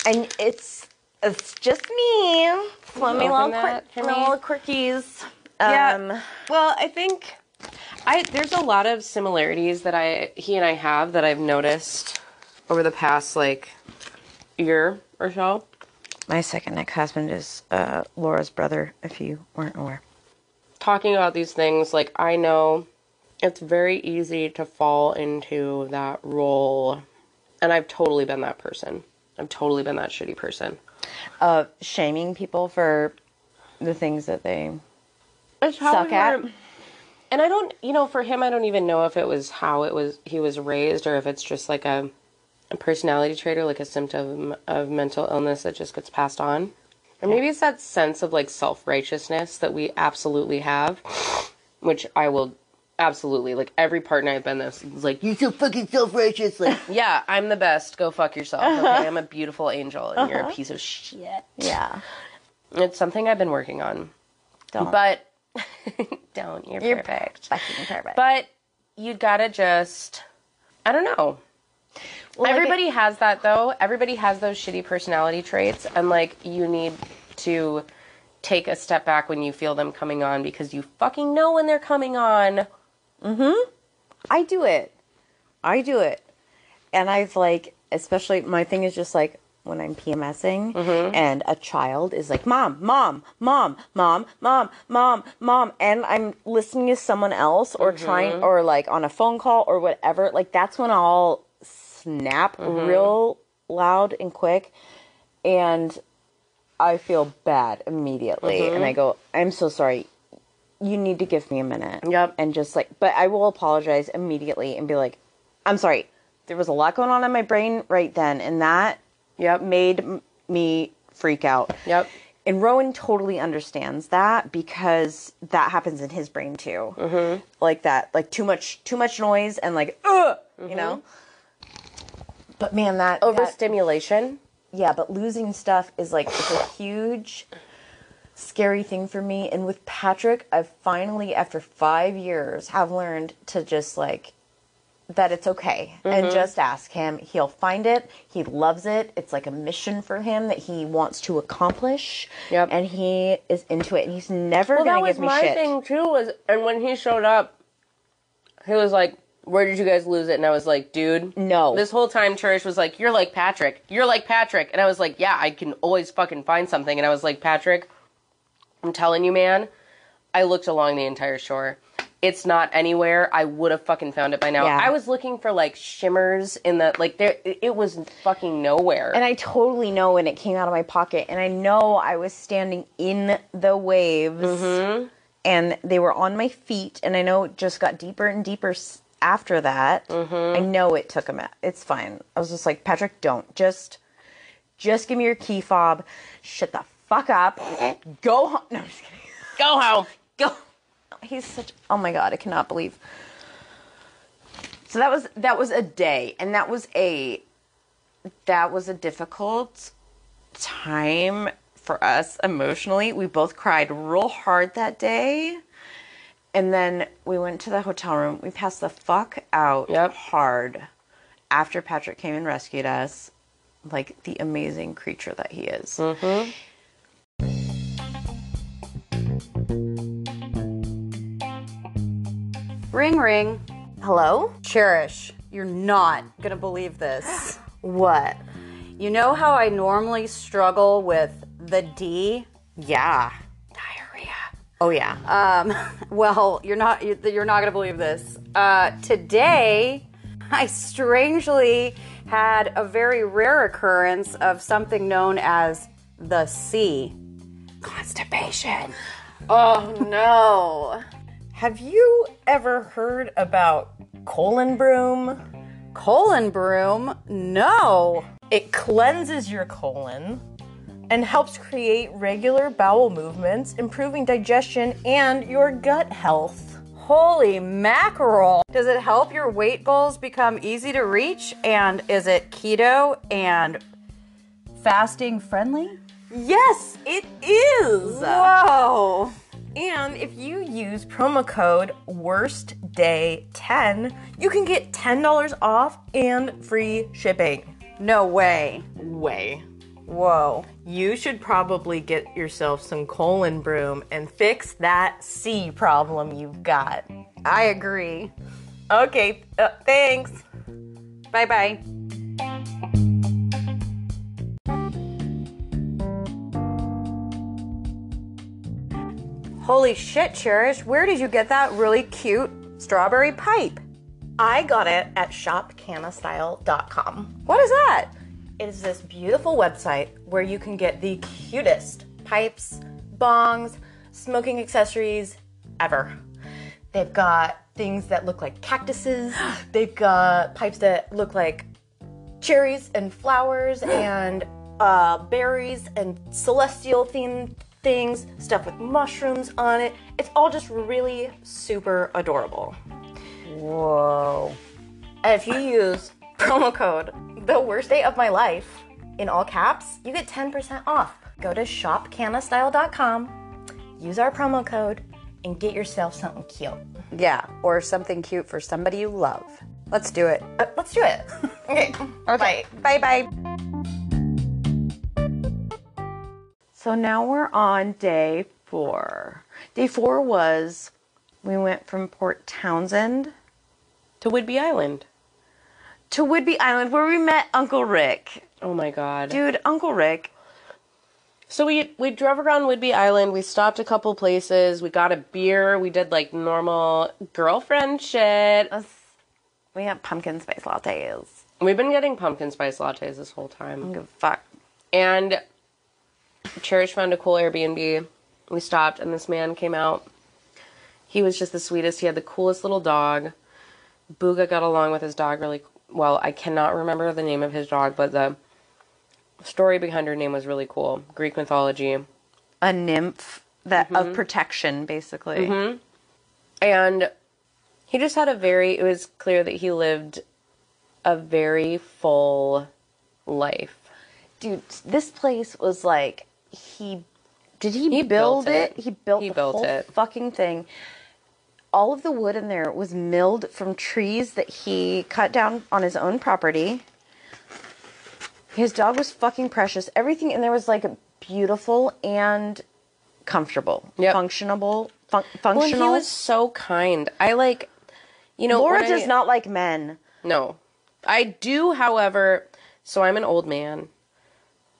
Speaker 1: And it's it's just me. Let me little,
Speaker 2: that
Speaker 1: quir-
Speaker 2: me?
Speaker 1: little quirkies.
Speaker 2: Yeah.
Speaker 1: Um,
Speaker 2: Well, I think I there's a lot of similarities that I he and I have that I've noticed over the past like year so.
Speaker 1: My second ex husband is uh, Laura's brother, if you weren't aware.
Speaker 2: Talking about these things, like I know it's very easy to fall into that role, and I've totally been that person. I've totally been that shitty person.
Speaker 1: Of shaming people for the things that they. Suck
Speaker 2: we
Speaker 1: at.
Speaker 2: And I don't, you know, for him, I don't even know if it was how it was he was raised or if it's just like a, a personality trait or like a symptom of mental illness that just gets passed on. Or maybe it's that sense of like self righteousness that we absolutely have, which I will absolutely like every partner I've been this is like,
Speaker 1: You're so fucking self righteous. Like,
Speaker 2: yeah, I'm the best. Go fuck yourself. Okay, uh-huh. I'm a beautiful angel and you're a uh-huh. piece of shit.
Speaker 1: yeah.
Speaker 2: It's something I've been working on,
Speaker 1: Don't.
Speaker 2: but don't. You're,
Speaker 1: You're
Speaker 2: perfect.
Speaker 1: fucking perfect.
Speaker 2: But you gotta just, I don't know.
Speaker 1: Well, like
Speaker 2: Everybody has that though. Everybody has those shitty personality traits, and like you need to take a step back when you feel them coming on because you fucking know when they're coming on. Mm-hmm.
Speaker 1: I do it. I do it. And I've like, especially my thing is just like when I'm PMSing and a child is like, Mom, Mom, Mom, Mom, Mom, Mom, Mom. And I'm listening to someone else or trying, or like on a phone call or whatever. Like that's when I'll snap mm-hmm. real loud and quick. And I feel bad immediately. And mm-hmm. I go, I'm so sorry. You need to give me a minute.
Speaker 2: Yep.
Speaker 1: And just like, but I will apologize immediately and be like, I'm sorry. There was a lot going on in my brain right then. And that
Speaker 2: Yep.
Speaker 1: made m- me freak out.
Speaker 2: Yep.
Speaker 1: And Rowan totally understands that because that happens in his brain too. Mm-hmm. Like that, like too much, too much noise and like, ugh, you mm-hmm. know. But man, that that-
Speaker 2: Overstimulation.
Speaker 1: yeah, but losing stuff is like it's a huge scary thing for me. And with Patrick, I've finally, after five years, have learned to just like that it's okay and mm-hmm. just ask him. He'll find it. He loves it. It's like a mission for him that he wants to accomplish.
Speaker 2: Yep.
Speaker 1: And he is into it and he's never
Speaker 2: Well, that
Speaker 1: going to
Speaker 2: was
Speaker 1: give me
Speaker 2: my
Speaker 1: shit.
Speaker 2: thing too. Was and when he showed up, he was like, "Where did you guys lose it?" And I was like, "Dude,
Speaker 1: No.
Speaker 2: This whole time, Cherish was like, "You're like Patrick. You're like Patrick," and I was like, "Yeah, I can always fucking find something." And I was like, "Patrick, I'm telling you, man, I looked along the entire shore." It's not anywhere. I would have fucking found it by now.
Speaker 1: Yeah.
Speaker 2: I was looking for like shimmers in the like there. It was fucking nowhere.
Speaker 1: And I totally know when it came out of my pocket. And I know I was standing in the waves
Speaker 2: Mm-hmm.
Speaker 1: and they were on my feet. And I know it just got deeper and deeper after that.
Speaker 2: Mm-hmm.
Speaker 1: I know it took a minute. It's fine. I was just like, Patrick, don't. Just, just give me your key fob. Shut the fuck up. Go home. No, I'm just kidding.
Speaker 2: Go home.
Speaker 1: Go. He's such. Oh my god, I cannot believe. So that was that was a day, and that was a that was a difficult time for us emotionally. We both cried real hard that day. And then we went to the hotel room. We passed the fuck out
Speaker 2: Yep.
Speaker 1: hard after Patrick came and rescued us, like the amazing creature that he is. Mm-hmm.
Speaker 4: Ring ring.
Speaker 1: Hello?
Speaker 4: Cherish, you're not gonna believe this.
Speaker 1: What?
Speaker 4: You know how I normally struggle with the D?
Speaker 1: Yeah. Oh yeah.
Speaker 4: Um, well, you're not you're you're not gonna believe this. Uh, today, I strangely had a very rare occurrence of something known as the C. Constipation.
Speaker 1: Oh no. Have you ever heard about colon broom?
Speaker 4: Colon broom? No.
Speaker 1: It cleanses your colon and helps create regular bowel movements, improving digestion and your gut health.
Speaker 4: Holy mackerel. Does it help your weight goals become easy to reach? And is it keto and fasting friendly?
Speaker 1: Yes, it is.
Speaker 4: Whoa.
Speaker 1: And if you use promo code WORSTDAY10, you can get $10 off and free shipping.
Speaker 4: No way.
Speaker 1: Way.
Speaker 4: Whoa.
Speaker 1: You should probably get yourself some colon broom and fix that C problem you've got.
Speaker 4: I agree.
Speaker 1: Okay, uh, thanks.
Speaker 4: Bye bye. Holy shit, Cherish. Where did you get that really cute strawberry pipe?
Speaker 1: I got it at shopcanastyle.com.
Speaker 4: What is that?
Speaker 1: It is this beautiful website where you can get the cutest pipes, bongs, smoking accessories ever. They've got things that look like cactuses. They've got pipes that look like cherries and flowers and uh, berries and celestial themed things, stuff with mushrooms on it. It's all just really super adorable.
Speaker 4: Whoa.
Speaker 1: And if you use promo code the worst day of my life in all caps, you get 10% off. Go to shopcanastyle.com, use our promo code, and get yourself something cute.
Speaker 4: Yeah, or something cute for somebody you love. Let's do it.
Speaker 1: Uh, let's do it. okay. Bye.
Speaker 4: Bye bye.
Speaker 1: So now we're on day four. Day four was we went from Port Townsend
Speaker 2: to Whidbey Island.
Speaker 1: To Whidbey Island where we met Uncle Rick.
Speaker 2: Oh my god.
Speaker 1: Dude, Uncle Rick.
Speaker 2: So we we drove around Whidbey Island. We stopped a couple places. We got a beer. We did like normal girlfriend shit.
Speaker 1: We had pumpkin spice lattes.
Speaker 2: We've been getting pumpkin spice lattes this whole
Speaker 1: I
Speaker 2: time.
Speaker 1: don't give a fuck.
Speaker 2: And Cherish found a cool Airbnb. We stopped, and this man came out. He was just the sweetest. He had the coolest little dog. Booga got along with his dog really well. I cannot remember the name of his dog, but the story behind her name was really cool. Greek mythology.
Speaker 1: A nymph that of mm-hmm. protection, basically. Mm-hmm.
Speaker 2: And he just had a very, it was clear that he lived a very full life.
Speaker 1: dude this place was like he did he,
Speaker 2: He
Speaker 1: build
Speaker 2: built
Speaker 1: it?
Speaker 2: it.
Speaker 1: he built
Speaker 2: He
Speaker 1: the
Speaker 2: built it.
Speaker 1: fucking thing all of the wood in there was milled from trees that he cut down on his own property. His dog was fucking precious. Everything in there was like beautiful and comfortable,
Speaker 2: Yep.
Speaker 1: functionable, fun-
Speaker 2: Well,
Speaker 1: functional.
Speaker 2: he was so kind. I like, you know,
Speaker 1: Laura does
Speaker 2: I-
Speaker 1: not like men.
Speaker 2: No. I do, however, so I'm an old man,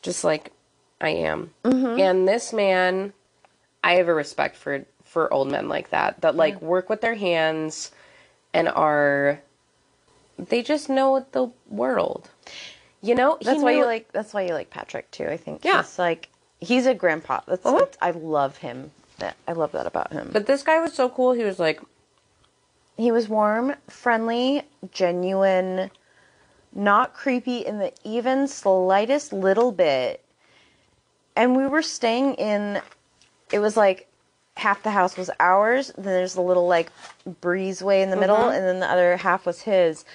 Speaker 2: just like I am.
Speaker 1: Mm-hmm.
Speaker 2: And this man, I have a respect for for old men like that that like work with their hands and are they just know the world. You know,
Speaker 1: That's why you like. That's why you like Patrick too. I think.
Speaker 2: Yeah.
Speaker 1: He's like he's a grandpa. That's.
Speaker 2: Uh-huh.
Speaker 1: I love him. That I love that about him.
Speaker 2: But this guy was so cool. He was like,
Speaker 1: He was warm, friendly, genuine, not creepy in the even slightest little bit. And we were staying in it was like half the house was ours, then there's a little like breezeway in the middle, mm-hmm. and then the other half was his.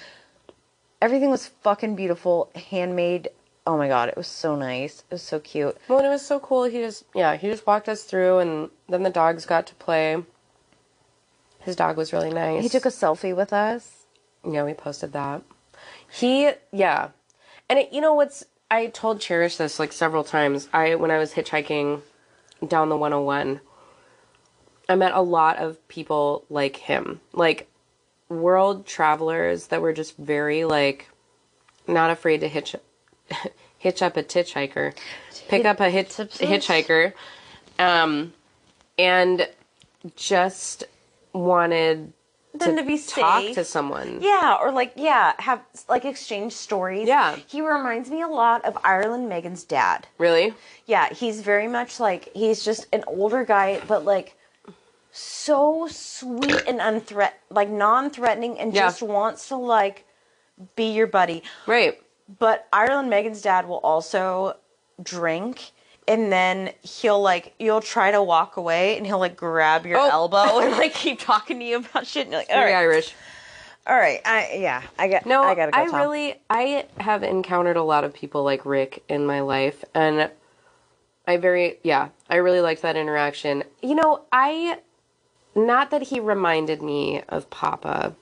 Speaker 1: Everything was fucking beautiful, handmade. Oh my god, it was so nice. It was so cute.
Speaker 2: well, and it was so cool. He just, yeah, he just walked us through, and then the dogs got to play. His dog was really nice.
Speaker 1: He took a selfie with us.
Speaker 2: Yeah, we posted that. He, yeah, and it, you know what's? I told Cherish this like several times. I when I was hitchhiking down the 101, I met a lot of people like him, like world travelers that were just very like not afraid to hitch hitch up a hitchhiker, pick up a hitch, hitchhiker, um, and just wanted
Speaker 1: Then to be
Speaker 2: talk to someone.
Speaker 1: Yeah, or like yeah, have like exchange stories.
Speaker 2: Yeah.
Speaker 1: He reminds me a lot of Ireland Megan's dad.
Speaker 2: Really?
Speaker 1: Yeah, he's very much like he's just an older guy, but like so sweet and unthreat like non-threatening and
Speaker 2: Yeah.
Speaker 1: just wants to like be your buddy.
Speaker 2: Right.
Speaker 1: But Ireland Megan's dad will also drink and then he'll like you'll try to walk away and he'll like grab your
Speaker 2: Oh.
Speaker 1: elbow and like keep talking to you about shit and you're like all
Speaker 2: Very Irish.
Speaker 1: all right I yeah I get
Speaker 2: No,
Speaker 1: I gotta go Tom.
Speaker 2: really, I have encountered a lot of people like Rick in my life, and I very, yeah, I really liked that interaction. You know, I, not that he reminded me of Papa,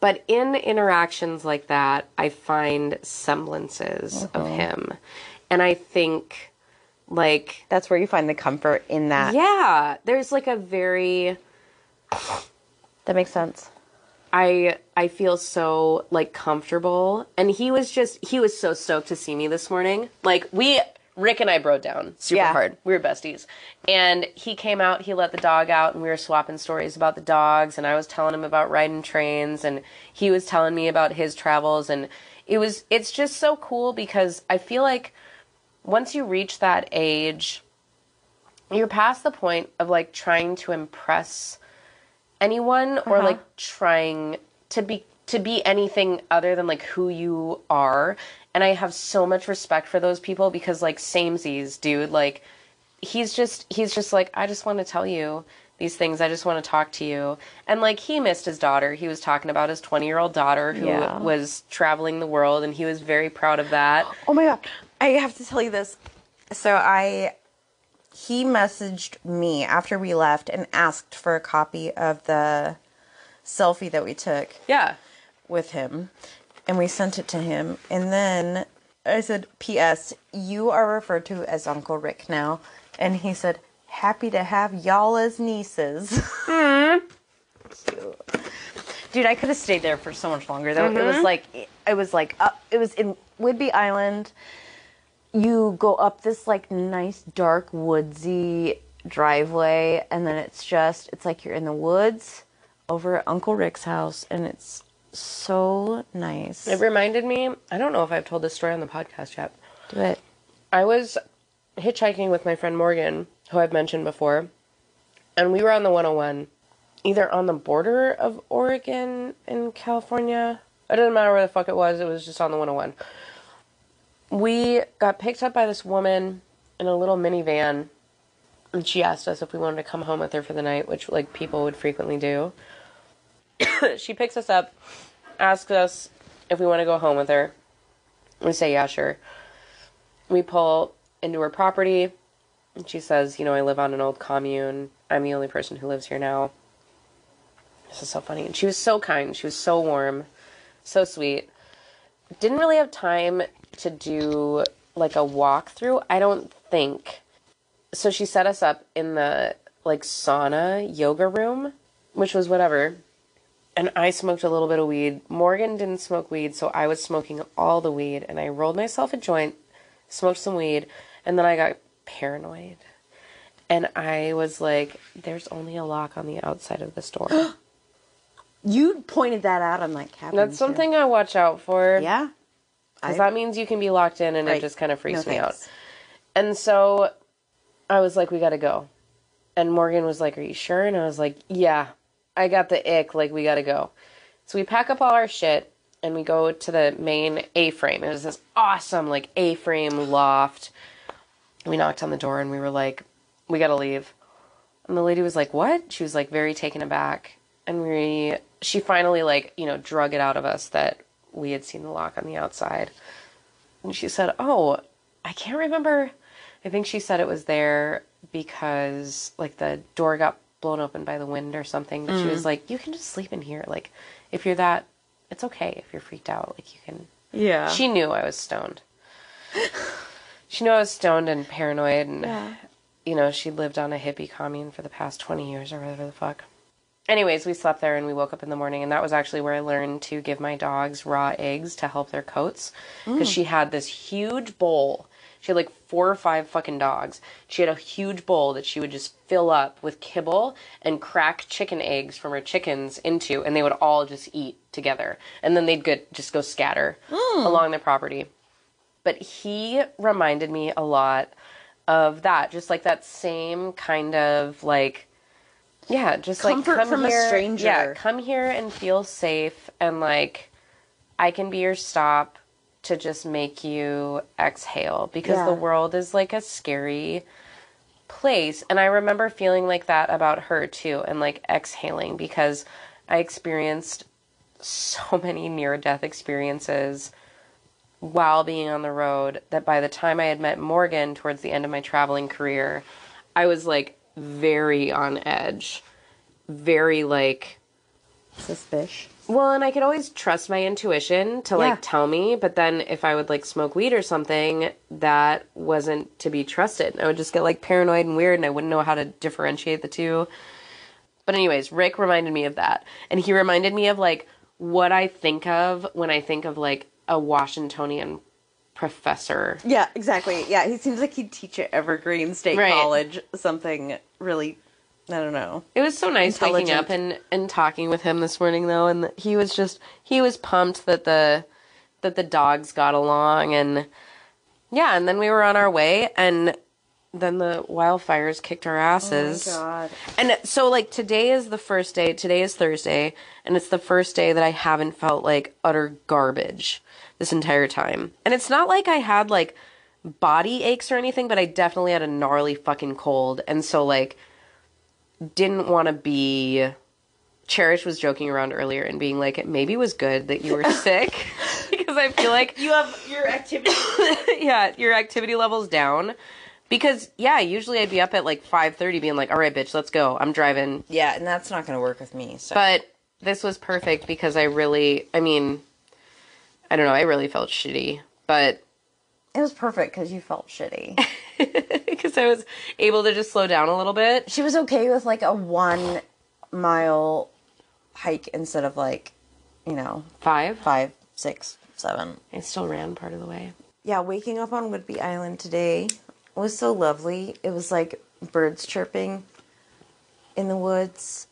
Speaker 2: but in interactions like that, I find semblances of uh-huh. him, and I think, like,
Speaker 1: that's where you find the comfort in that
Speaker 2: yeah, there's like a very.
Speaker 1: that makes sense
Speaker 2: I I feel so like comfortable and he was just he was so stoked to see me this morning. Like we Rick and I broke down super
Speaker 1: Yeah.
Speaker 2: hard. We were besties. And he came out, he let the dog out and we were swapping stories about the dogs and I was telling him about riding trains and he was telling me about his travels and it was it's just so cool because I feel like once you reach that age you're past the point of like trying to impress anyone or uh-huh. like trying to be to be anything other than like who you are. And i have so much respect for those people because like samesies dude. Like he's just he's just like i just want to tell you these things. I just want to talk to you. And like he missed his daughter. He was talking about his 20 year old daughter who
Speaker 1: Yeah.
Speaker 2: was traveling the world and he was very proud of that.
Speaker 1: Oh my god. I have to tell you this. So I he messaged me after we left and asked for a copy of the selfie that we took.
Speaker 2: Yeah
Speaker 1: with him. And we sent it to him. And then I said, P.S. You are referred to as Uncle Rick now. And he said, Happy to have y'all as nieces. Hmm. Cute. Dude, I could have stayed there for so much longer though. It was mm-hmm. like it was like up it was in Whidbey Island. You go up this like nice dark woodsy driveway and then it's just it's like you're in the woods over at Uncle Rick's house and it's so nice.
Speaker 2: it reminded me i don't know if i've told this story on the podcast yet
Speaker 1: Do it.
Speaker 2: I was hitchhiking with my friend Morgan, who I've mentioned before, and we were on the 101, either on the border of Oregon and California. It doesn't matter where the fuck it was, it was just on the 101. We got picked up by this woman in a little minivan, and she asked us if we wanted to come home with her for the night, which like people would frequently do. she picks us up, asks us if we want to go home with her. We say, yeah, sure we pull into her property and she says you know i live on an old commune i'm the only person who lives here now This is so funny. And she was so kind. She was so warm, so sweet. Didn't really have time to do like a walkthrough, I don't think. So she set us up in the like sauna yoga room, which was whatever. And I smoked a little bit of weed. Morgan didn't smoke weed, so I was smoking all the weed. And I rolled myself a joint, smoked some weed, and then I got paranoid. And I was like, there's only a lock on the outside of this door.
Speaker 1: You pointed that out that cabin.
Speaker 2: That's
Speaker 1: too.
Speaker 2: something I watch out for.
Speaker 1: Yeah.
Speaker 2: Because that means you can be locked in and it just kind of freaks
Speaker 1: No
Speaker 2: me out. And so I was like, we gotta go. And Morgan was like, Are you sure? And I was like, Yeah, I got the ick. Like, we gotta go. So we pack up all our shit and we go to the main A frame. It was this awesome, like, A frame loft. We knocked on the door and we were like, We gotta leave. And the lady was like, What? She was like, very taken aback. And we, she finally, like, you know, drug it out of us that we had seen the lock on the outside. And she said, Oh, I can't remember. I think she said it was there because, like, the door got blown open by the wind or something. But she was mm. like, You can just sleep in here. Like, if you're that, it's okay if you're freaked out. Like, you can.
Speaker 1: Yeah.
Speaker 2: She knew I was stoned. she knew I was stoned and paranoid, and you know she lived on a hippie commune for the past twenty years or whatever the fuck. Anyways, we slept there and we woke up in the morning, and that was actually where I learned to give my dogs raw eggs to help their coats because mm. she had this huge bowl. She had like four or five fucking dogs. She had a huge bowl that she would just fill up with kibble and crack chicken eggs from her chickens into, and they would all just eat together. And then they'd get, just go scatter hmm. along the property. But he reminded me a lot of that, just like that same kind of like, yeah, just
Speaker 1: Comfort
Speaker 2: like come
Speaker 1: from a stranger.
Speaker 2: Yeah, come here and feel safe, and like I can be your stop to just make you exhale because
Speaker 1: Yeah.
Speaker 2: the world is like a scary place. And I remember feeling like that about her too, and like exhaling because I experienced so many near death experiences while being on the road that by the time I had met Morgan towards the end of my traveling career, I was like very on edge. Very like
Speaker 1: Suspicious.
Speaker 2: Well, and I could always trust my intuition to like
Speaker 1: Yeah.
Speaker 2: tell me, but then if I would like smoke weed or something, that wasn't to be trusted. I would just get like paranoid and weird and I wouldn't know how to differentiate the two. But anyways, Rick reminded me of that. And he reminded me of like what I think of when I think of like a Washingtonian professor.
Speaker 1: Yeah, exactly. Yeah, he seems like he'd teach at Evergreen State
Speaker 2: Right.
Speaker 1: College something really. I don't know.
Speaker 2: It was so nice waking up and, and talking with him this morning though, and he was just he was pumped that the that the dogs got along and yeah, and then we were on our way and then the wildfires kicked our asses.
Speaker 1: Oh, God.
Speaker 2: And so like today is the first day, today is Thursday, and it's the first day that I haven't felt like utter garbage this entire time. And it's not like I had like body aches or anything, but I definitely had a gnarly fucking cold. And so like didn't want to be Cherish was joking around earlier and being like it maybe was good that you were sick because I feel like
Speaker 1: You have your activity.
Speaker 2: yeah, your activity level's down. Because yeah, usually I'd be up at like 5:30 being like, "All right, bitch, let's go. I'm driving."
Speaker 1: yeah, and that's not going to work with me. So.
Speaker 2: But this was perfect because I really, I mean, I don't know, I really felt shitty, but
Speaker 1: it was perfect because you felt shitty.
Speaker 2: because I was able to just slow down a little bit.
Speaker 1: she was okay with like a one mile hike instead of like, you know,
Speaker 2: 5.
Speaker 1: five, six, seven.
Speaker 2: I still ran part of the way.
Speaker 1: Yeah, waking up on Whidbey Island today was so lovely. It was like birds chirping in the woods.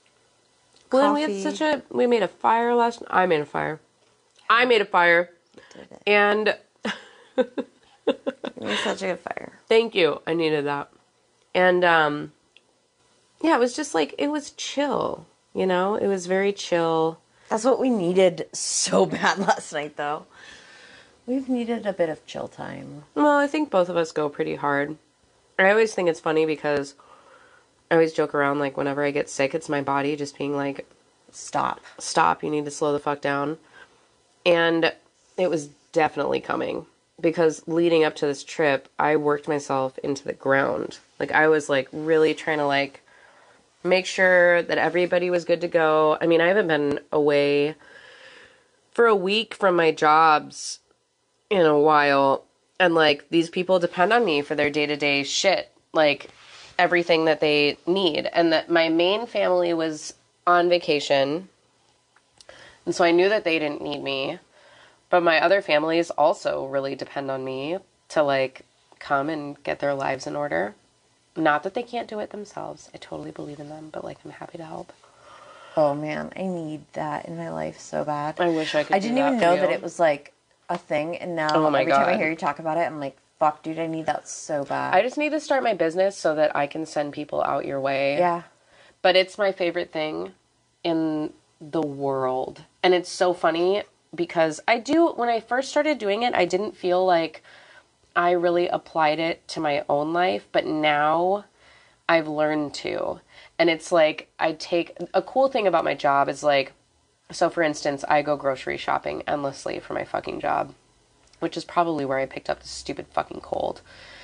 Speaker 2: Well, and we had such a we made a fire last I made a fire. I made a fire.
Speaker 1: Did it.
Speaker 2: And
Speaker 1: It was such a good fire.
Speaker 2: Thank you. I needed that. And um yeah, it was just like it was chill, you know? It was very chill.
Speaker 1: That's what we needed so bad last night, though. We've needed a bit of chill time.
Speaker 2: Well, I think both of us go pretty hard. I always think it's funny because I always joke around like whenever I get sick, it's my body just being like,
Speaker 1: Stop.
Speaker 2: stop, you need to slow the fuck down. And it was definitely coming because leading up to this trip, I worked myself into the ground. Like I was like really trying to like make sure that everybody was good to go. I mean, I haven't been away for a week from my jobs in a while. And like these people depend on me for their day to day shit, like everything that they need. And that my main family was on vacation. And so I knew that they didn't need me. But my other families also really depend on me to like come and get their lives in order. Not that they can't do it themselves. I totally believe in them, but like I'm happy to help.
Speaker 1: Oh man, I need that in my life so bad.
Speaker 2: I wish I could
Speaker 1: I didn't even know
Speaker 2: you.
Speaker 1: that it was like a thing, and now
Speaker 2: Oh
Speaker 1: every time I hear you talk about it, I'm like, fuck, dude, I need that so bad.
Speaker 2: I just need to start my business so that I can send people out your way.
Speaker 1: yeah.
Speaker 2: But it's my favorite thing in the world. And it's so funny because I do, when I first started doing it, I didn't feel like I really applied it to my own life. But now I've learned to. And it's like, I take a cool thing about my job is like, so for instance, I go grocery shopping endlessly for my fucking job, which is probably where I picked up the stupid fucking cold.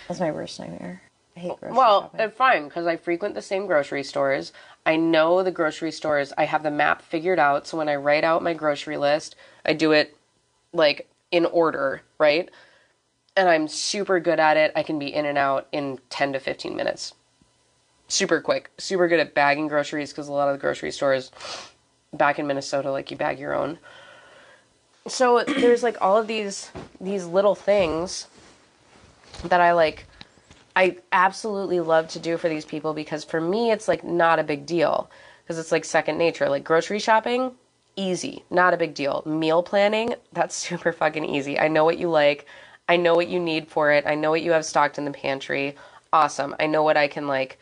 Speaker 1: That's my worst nightmare. I hate grocery
Speaker 2: Well,
Speaker 1: shopping.
Speaker 2: it's fine because I frequent the same grocery stores. I know the grocery stores. I have the map figured out. So when I write out my grocery list, I do it like in order, right? And I'm super good at it. I can be in and out in 10 to 15 minutes. Super quick. Super good at bagging groceries because a lot of the grocery stores back in Minnesota, like you bag your own. So there's like all of these these little things that I like I absolutely love to do for these people because for me it's like not a big deal because it's like second nature. Like grocery shopping, easy, not a big deal. Meal planning, that's super fucking easy. I know what you like. I know what you need for it. I know what you have stocked in the pantry. Awesome. I know what I can like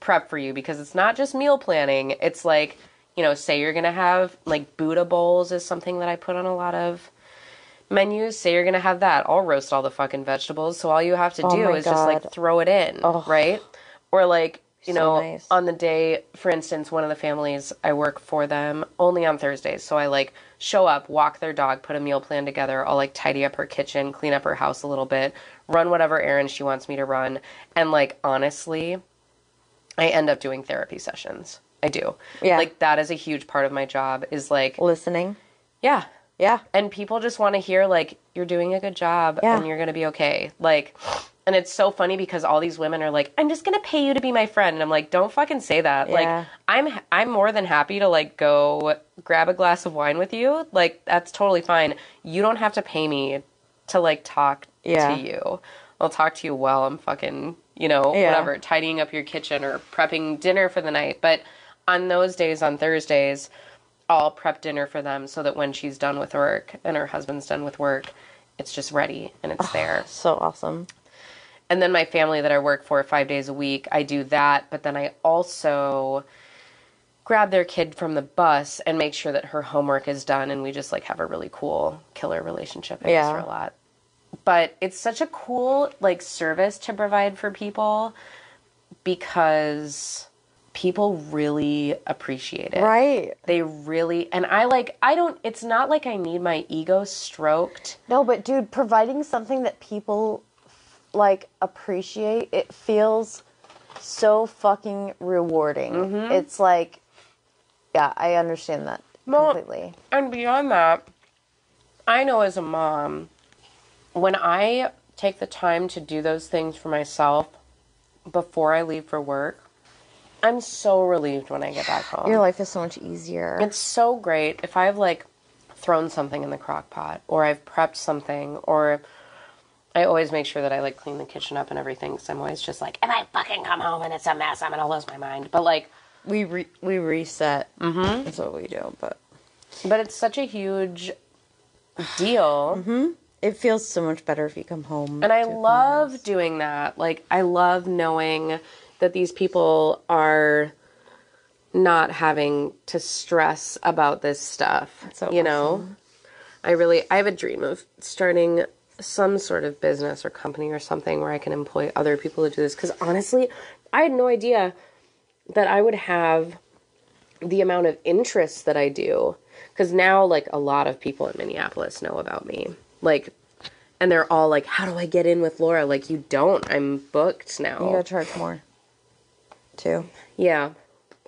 Speaker 2: prep for you because it's not just meal planning. It's like, you know, say you're going to have like Buddha bowls is something that I put on a lot of menus. Say you're going to have that. I'll roast all the fucking vegetables. So all you have to oh do
Speaker 1: Oh my
Speaker 2: is just like throw it in, right? Or like, you
Speaker 1: So
Speaker 2: know,
Speaker 1: nice.
Speaker 2: on the day, for instance, one of the families I work for them only on Thursdays. So I like show up, walk their dog, put a meal plan together. I'll like tidy up her kitchen, clean up her house a little bit, run whatever errands she wants me to run. And like, honestly, I end up doing therapy sessions. I do.
Speaker 1: Yeah.
Speaker 2: Like, that is a huge part of my job is like,
Speaker 1: Listening.
Speaker 2: yeah,
Speaker 1: Yeah.
Speaker 2: and people just want to hear like you're doing a good job
Speaker 1: Yeah.
Speaker 2: and you're going to be okay like and it's so funny because all these women are like i'm just going to pay you to be my friend and i'm like don't fucking say that
Speaker 1: Yeah.
Speaker 2: like i'm i'm more than happy to like go grab a glass of wine with you like that's totally fine you don't have to pay me to like talk
Speaker 1: Yeah.
Speaker 2: to you i'll talk to you while i'm fucking you know
Speaker 1: Yeah.
Speaker 2: whatever tidying up your kitchen or prepping dinner for the night but on those days on thursdays I'll prep dinner for them so that when she's done with work and her husband's done with work, it's just ready and it's there.
Speaker 1: So awesome.
Speaker 2: And then my family that I work for five days a week, I do that, but then I also grab their kid from the bus and make sure that her homework is done and we just like have a really cool killer relationship. I
Speaker 1: Yeah.
Speaker 2: her a lot. But it's such a cool like service to provide for people because people really appreciate it
Speaker 1: Right.
Speaker 2: they really and i like i don't it's not like i need my ego stroked
Speaker 1: No, but dude, providing something that people like appreciate, it feels so fucking rewarding.
Speaker 2: Mm-hmm.
Speaker 1: It's like, yeah, I understand that
Speaker 2: Well-
Speaker 1: completely.
Speaker 2: and beyond that i know as a mom when i take the time to do those things for myself before i leave for work i'm so relieved when i get back home
Speaker 1: Your life is so much easier.
Speaker 2: It's so great if I've like thrown something in the crock pot or I've prepped something or I always make sure that I like clean the kitchen up and everything because I'm always just like, if I fucking come home and it's a mess, I'm gonna lose my mind. But like,
Speaker 1: we re- we reset. Mm-hmm. That's what we do, but
Speaker 2: but it's such a huge deal.
Speaker 1: it feels so much better if you come home.
Speaker 2: And I love doing that. Like, I love knowing that these people are not having to stress about this stuff.
Speaker 1: so
Speaker 2: you know? I really I have a dream of starting some sort of business or company or something where I can employ other people to do this cuz honestly, I had no idea that I would have the amount of interest that I do cuz now like a lot of people in Minneapolis know about me. Like and they're all like, "How do I get in with Laura?" Like, you don't. I'm booked now.
Speaker 1: You gotta charge more, too.
Speaker 2: Yeah.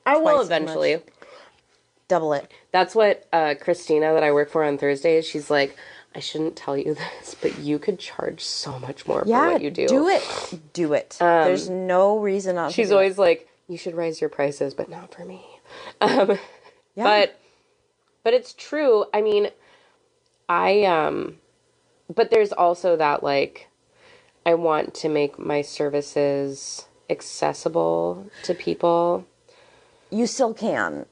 Speaker 2: I will
Speaker 1: twice as
Speaker 2: eventually.
Speaker 1: double it.
Speaker 2: That's what uh, Christina that I work for on Thursdays. She's like, I shouldn't tell you this, but you could charge so much more for what you do. Um,
Speaker 1: Do it. Do it. There's no reason not.
Speaker 2: She's
Speaker 1: to do it.
Speaker 2: always like, you should raise your prices, but not for me. Um,
Speaker 1: Yeah.
Speaker 2: But but it's true. I mean, I um, but there's also that like, I want to make my services accessible to people.
Speaker 1: you still can.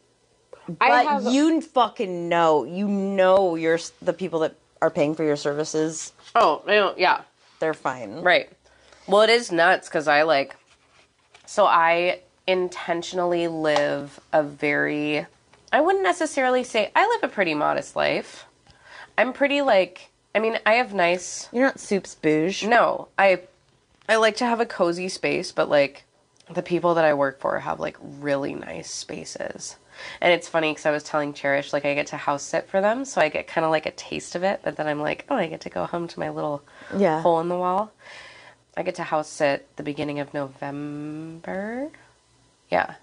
Speaker 2: I
Speaker 1: But
Speaker 2: have
Speaker 1: you fucking know. You know you're the people that are paying for your services.
Speaker 2: oh yeah
Speaker 1: They're fine.
Speaker 2: Right. Well, it is nuts because I like, so I intentionally live a very, I wouldn't necessarily say, I live a pretty modest life. I'm pretty like, I mean, I have nice,
Speaker 1: You're not soups bouge.
Speaker 2: no, I, I like to have a cozy space, but like, the people that I work for have like really nice spaces. And it's funny because I was telling Cherish, like, I get to house sit for them, so I get kind of like a taste of it, but then I'm like, oh, I get to go home to my little
Speaker 1: Yeah.
Speaker 2: hole in the wall. I get to house sit the beginning of November. Yeah.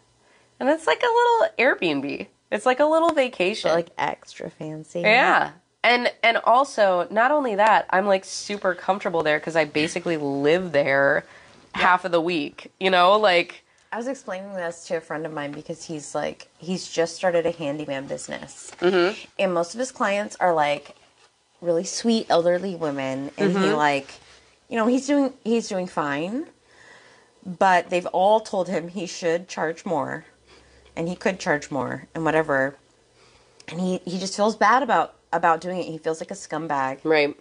Speaker 2: And it's like a little Airbnb. It's like a little vacation.
Speaker 1: But like extra fancy.
Speaker 2: yeah. And and also, not only that, I'm like super comfortable there cuz I basically live there half of the week, you know, like
Speaker 1: I was explaining this to a friend of mine because he's like he's just started a handyman business,
Speaker 2: Mm-hmm.
Speaker 1: and most of his clients are like really sweet elderly women, and
Speaker 2: Mm-hmm.
Speaker 1: he like, you know, he's doing he's doing fine, but they've all told him he should charge more, and he could charge more and whatever, and he he just feels bad about about doing it. He feels like a scumbag
Speaker 2: right.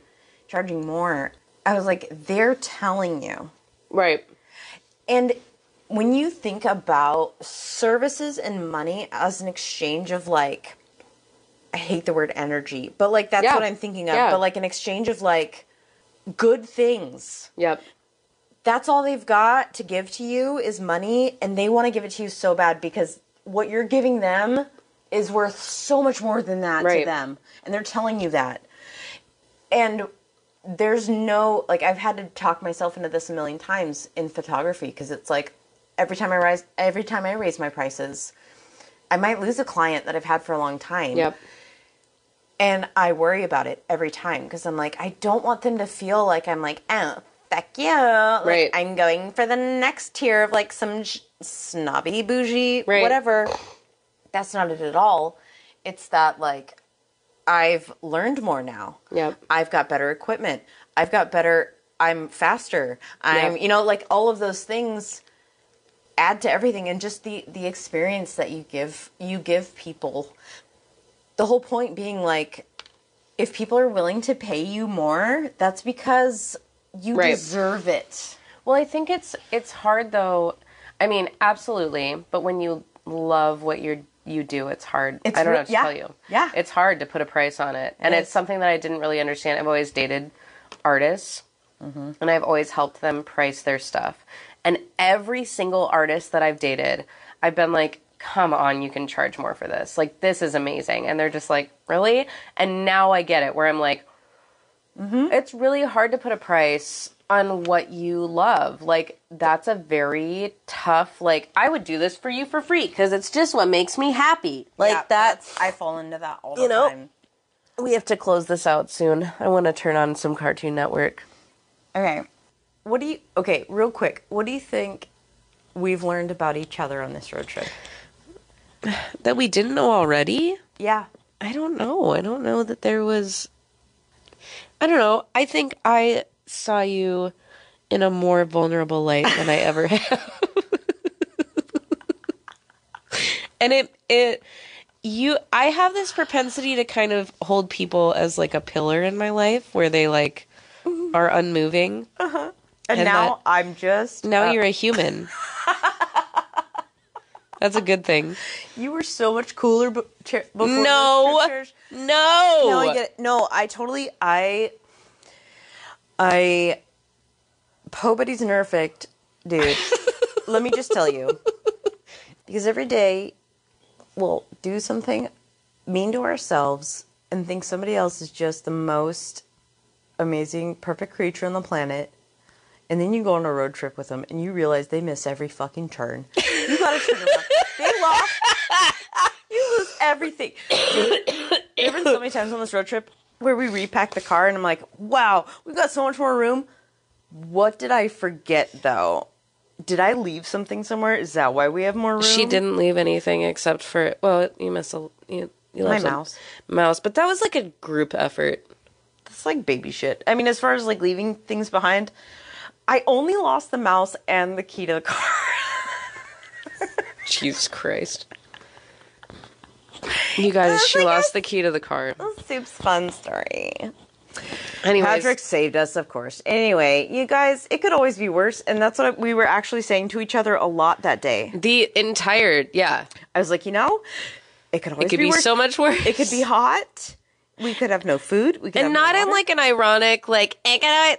Speaker 1: charging more. I was like, they're telling you.
Speaker 2: Right.
Speaker 1: And when you think about services and money as an exchange of like, I hate the word energy, but like that's
Speaker 2: Yeah.
Speaker 1: what I'm thinking of.
Speaker 2: Yeah.
Speaker 1: But like an exchange of like good things.
Speaker 2: Yep.
Speaker 1: That's all they've got to give to you is money, and they want to give it to you so bad because what you're giving them is worth so much more than that to them. And they're telling you that. And there's no like I've had to talk myself into this a million times in photography because it's like every time I rise every time I raise my prices, I might lose a client that I've had for a long time.
Speaker 2: Yep.
Speaker 1: And I worry about it every time because I'm like, I don't want them to feel like I'm like, oh, fuck you. Like,
Speaker 2: Right.
Speaker 1: I'm going for the next tier of like some sh- snobby, bougie,
Speaker 2: Right.
Speaker 1: whatever. That's not it at all. It's that like, I've learned more now.
Speaker 2: Yep.
Speaker 1: I've got better equipment. I've got better, I'm faster. I'm,
Speaker 2: Yeah.
Speaker 1: you know, like all of those things add to everything and just the the experience that you give you give people the whole point being like if people are willing to pay you more that's because you
Speaker 2: Right.
Speaker 1: deserve it
Speaker 2: Well, I think it's it's hard though. I mean, absolutely, but when you love what you you do, it's hard.
Speaker 1: It's
Speaker 2: I don't know what to
Speaker 1: yeah,
Speaker 2: tell you.
Speaker 1: yeah.
Speaker 2: It's hard to put a price on it. And it's something that I didn't really understand. I've always dated artists.
Speaker 1: Mm-hmm.
Speaker 2: And I've always helped them price their stuff. And every single artist that I've dated, I've been like, come on, you can charge more for this. Like, this is amazing. And they're just like, really? And now I get it, where I'm like, mm-hmm. it's really hard to put a price on what you love. Like that's a very tough like I would do this for you for free cuz it's just what makes me happy. Like
Speaker 1: Yeah,
Speaker 2: that's
Speaker 1: i fall into that all the
Speaker 2: You know?
Speaker 1: time
Speaker 2: we have to close this out soon. I want to turn on some Cartoon Network.
Speaker 1: okay what do you okay real quick what do you think we've learned about each other on this road trip
Speaker 2: That we didn't know already?
Speaker 1: yeah
Speaker 2: I don't know. I don't know that there was I don't know. I think I saw you in a more vulnerable light than I ever have. and it it you I have this propensity to kind of hold people as like a pillar in my life where they like mm-hmm. are unmoving. Uh-huh.
Speaker 1: And,
Speaker 2: And
Speaker 1: now
Speaker 2: that-
Speaker 1: i'm just
Speaker 2: Now
Speaker 1: uh,
Speaker 2: you're a human. That's a good thing.
Speaker 1: you were so much cooler b- before
Speaker 2: No. No.
Speaker 1: No, I get it. No, I totally I I Poe Buddy's nerfect, dude. let me just tell you. Because every day we'll do something mean to ourselves and think somebody else is just the most amazing, perfect creature on the planet. And then you go on a road trip with them and you realize they miss every fucking turn. You gotta turn around. They lost. you lose everything. Dude, there have been so many times on this road trip where we repack the car, and I'm like, wow, we've got so much more room. What did I forget though? Did I leave something somewhere? Is that why we have more room?
Speaker 2: She didn't leave anything except for well, you must a you, you
Speaker 1: My
Speaker 2: left some-
Speaker 1: mouse.
Speaker 2: mouse, but that was like a group effort.
Speaker 1: That's like baby shit. I mean, as far as like leaving things behind, I only lost the mouse and the key to the car.
Speaker 2: Jesus Christ. You guys, she
Speaker 1: like
Speaker 2: lost
Speaker 1: a-
Speaker 2: the key to the car.
Speaker 1: Soup's fun story.
Speaker 2: Anyways,
Speaker 1: Patrick saved us, of course. Anyway, you guys, it could always be worse, and that's what we were actually saying to each other a lot that day.
Speaker 2: the entire yeah,
Speaker 1: I was like, you know, it could always
Speaker 2: it could
Speaker 1: be,
Speaker 2: be
Speaker 1: worse.
Speaker 2: so much worse.
Speaker 1: It could be hot. We could have no food. We could
Speaker 2: and
Speaker 1: no
Speaker 2: not in like an ironic like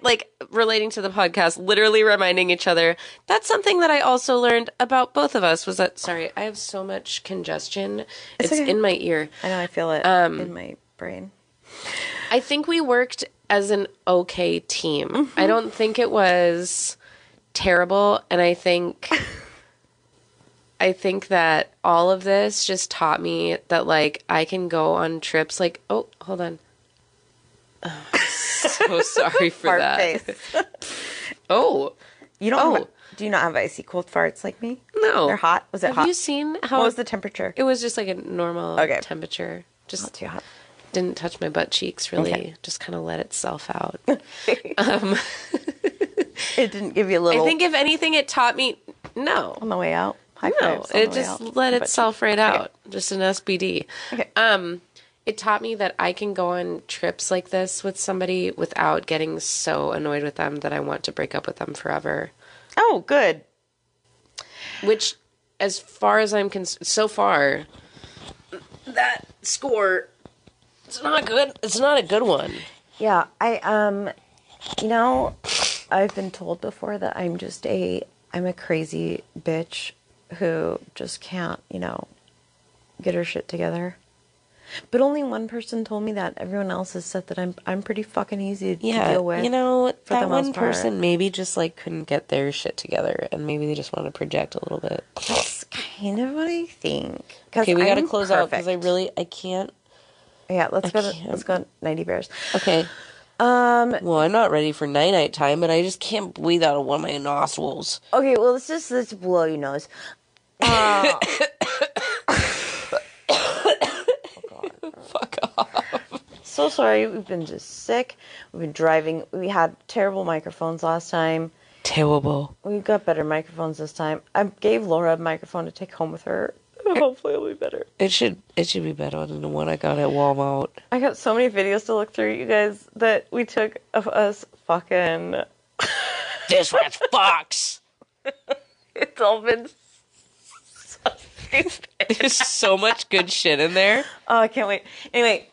Speaker 2: like relating to the podcast literally reminding each other that's something that i also learned about both of us was that sorry i have so much congestion it's,
Speaker 1: okay.
Speaker 2: in my ear
Speaker 1: I know I feel it
Speaker 2: Um,
Speaker 1: in my brain.
Speaker 2: i think we worked as an okay team i don't think it was terrible and i think i think that all of this just taught me that like i can go on trips like oh hold on oh, so sorry for
Speaker 1: Fart
Speaker 2: that
Speaker 1: face.
Speaker 2: oh
Speaker 1: You don't.
Speaker 2: Oh.
Speaker 1: Have, do you not have icy cold farts like me?
Speaker 2: No.
Speaker 1: They're hot. Was it
Speaker 2: Have
Speaker 1: hot?
Speaker 2: you seen how
Speaker 1: what was the temperature?
Speaker 2: it was just like a normal
Speaker 1: Okay.
Speaker 2: temperature.
Speaker 1: Not
Speaker 2: Just
Speaker 1: too hot.
Speaker 2: didn't touch my butt cheeks really.
Speaker 1: Okay.
Speaker 2: Just kind of let itself out.
Speaker 1: um, It didn't give you a little.
Speaker 2: I think if anything it taught me no.
Speaker 1: on the way out.
Speaker 2: No, it just
Speaker 1: out.
Speaker 2: let itself right out. Just an SBD.
Speaker 1: Okay.
Speaker 2: Um it taught me that I can go on trips like this with somebody without getting so annoyed with them that I want to break up with them forever.
Speaker 1: Oh, good.
Speaker 2: Which, as far as I'm concerned, so far, that score, it's not good. It's not a good one.
Speaker 1: Yeah, I um, you know, I've been told before that I'm just a I'm a crazy bitch who just can't, you know, get her shit together. But only one person told me that. Everyone else has said that I'm I'm pretty fucking easy to deal with.
Speaker 2: you know,
Speaker 1: for
Speaker 2: that one
Speaker 1: part.
Speaker 2: person maybe just like couldn't get their shit together, and maybe they just want to project a little bit.
Speaker 1: that's kind of what I think.
Speaker 2: Okay, we got to close out because I really I can't.
Speaker 1: yeah. Let's go. To, let's go. Ninety bears.
Speaker 2: Okay.
Speaker 1: Um.
Speaker 2: Well, I'm not ready for night night time, but I just can't breathe out of one of my nostrils.
Speaker 1: Okay. Well, let's just let's blow your nose. Uh,
Speaker 2: Fuck off.
Speaker 1: so sorry. We've been just sick. We've been driving. We had terrible microphones last time.
Speaker 2: Terrible.
Speaker 1: We've got better microphones this time. I gave Laura a microphone to take home with her. Hopefully, it'll be better.
Speaker 2: It should it should be better than the one I got at Walmart.
Speaker 1: I got so many videos to look through, you guys, that we took of us fucking.
Speaker 2: This one's Fox.
Speaker 1: It's all been stupid.
Speaker 2: There's so much good shit in there.
Speaker 1: Oh, I can't wait. Anyway,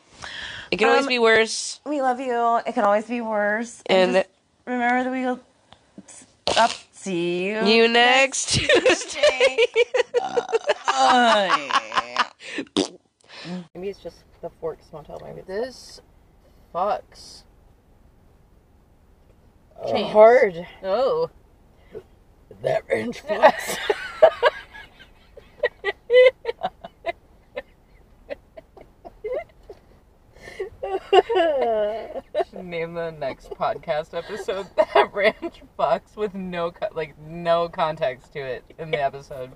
Speaker 2: It can always
Speaker 1: Um,
Speaker 2: be worse.
Speaker 1: we love you. It can always be worse.
Speaker 2: And-
Speaker 1: just remember that we will up. See you.
Speaker 2: You next Tuesday.
Speaker 1: Maybe it's just the forks won't tell. Maybe
Speaker 5: This fucks.
Speaker 1: it's hard.
Speaker 5: Oh. That range fucks. Name the next podcast episode that ranch fucks with no co- like no context to it in the episode.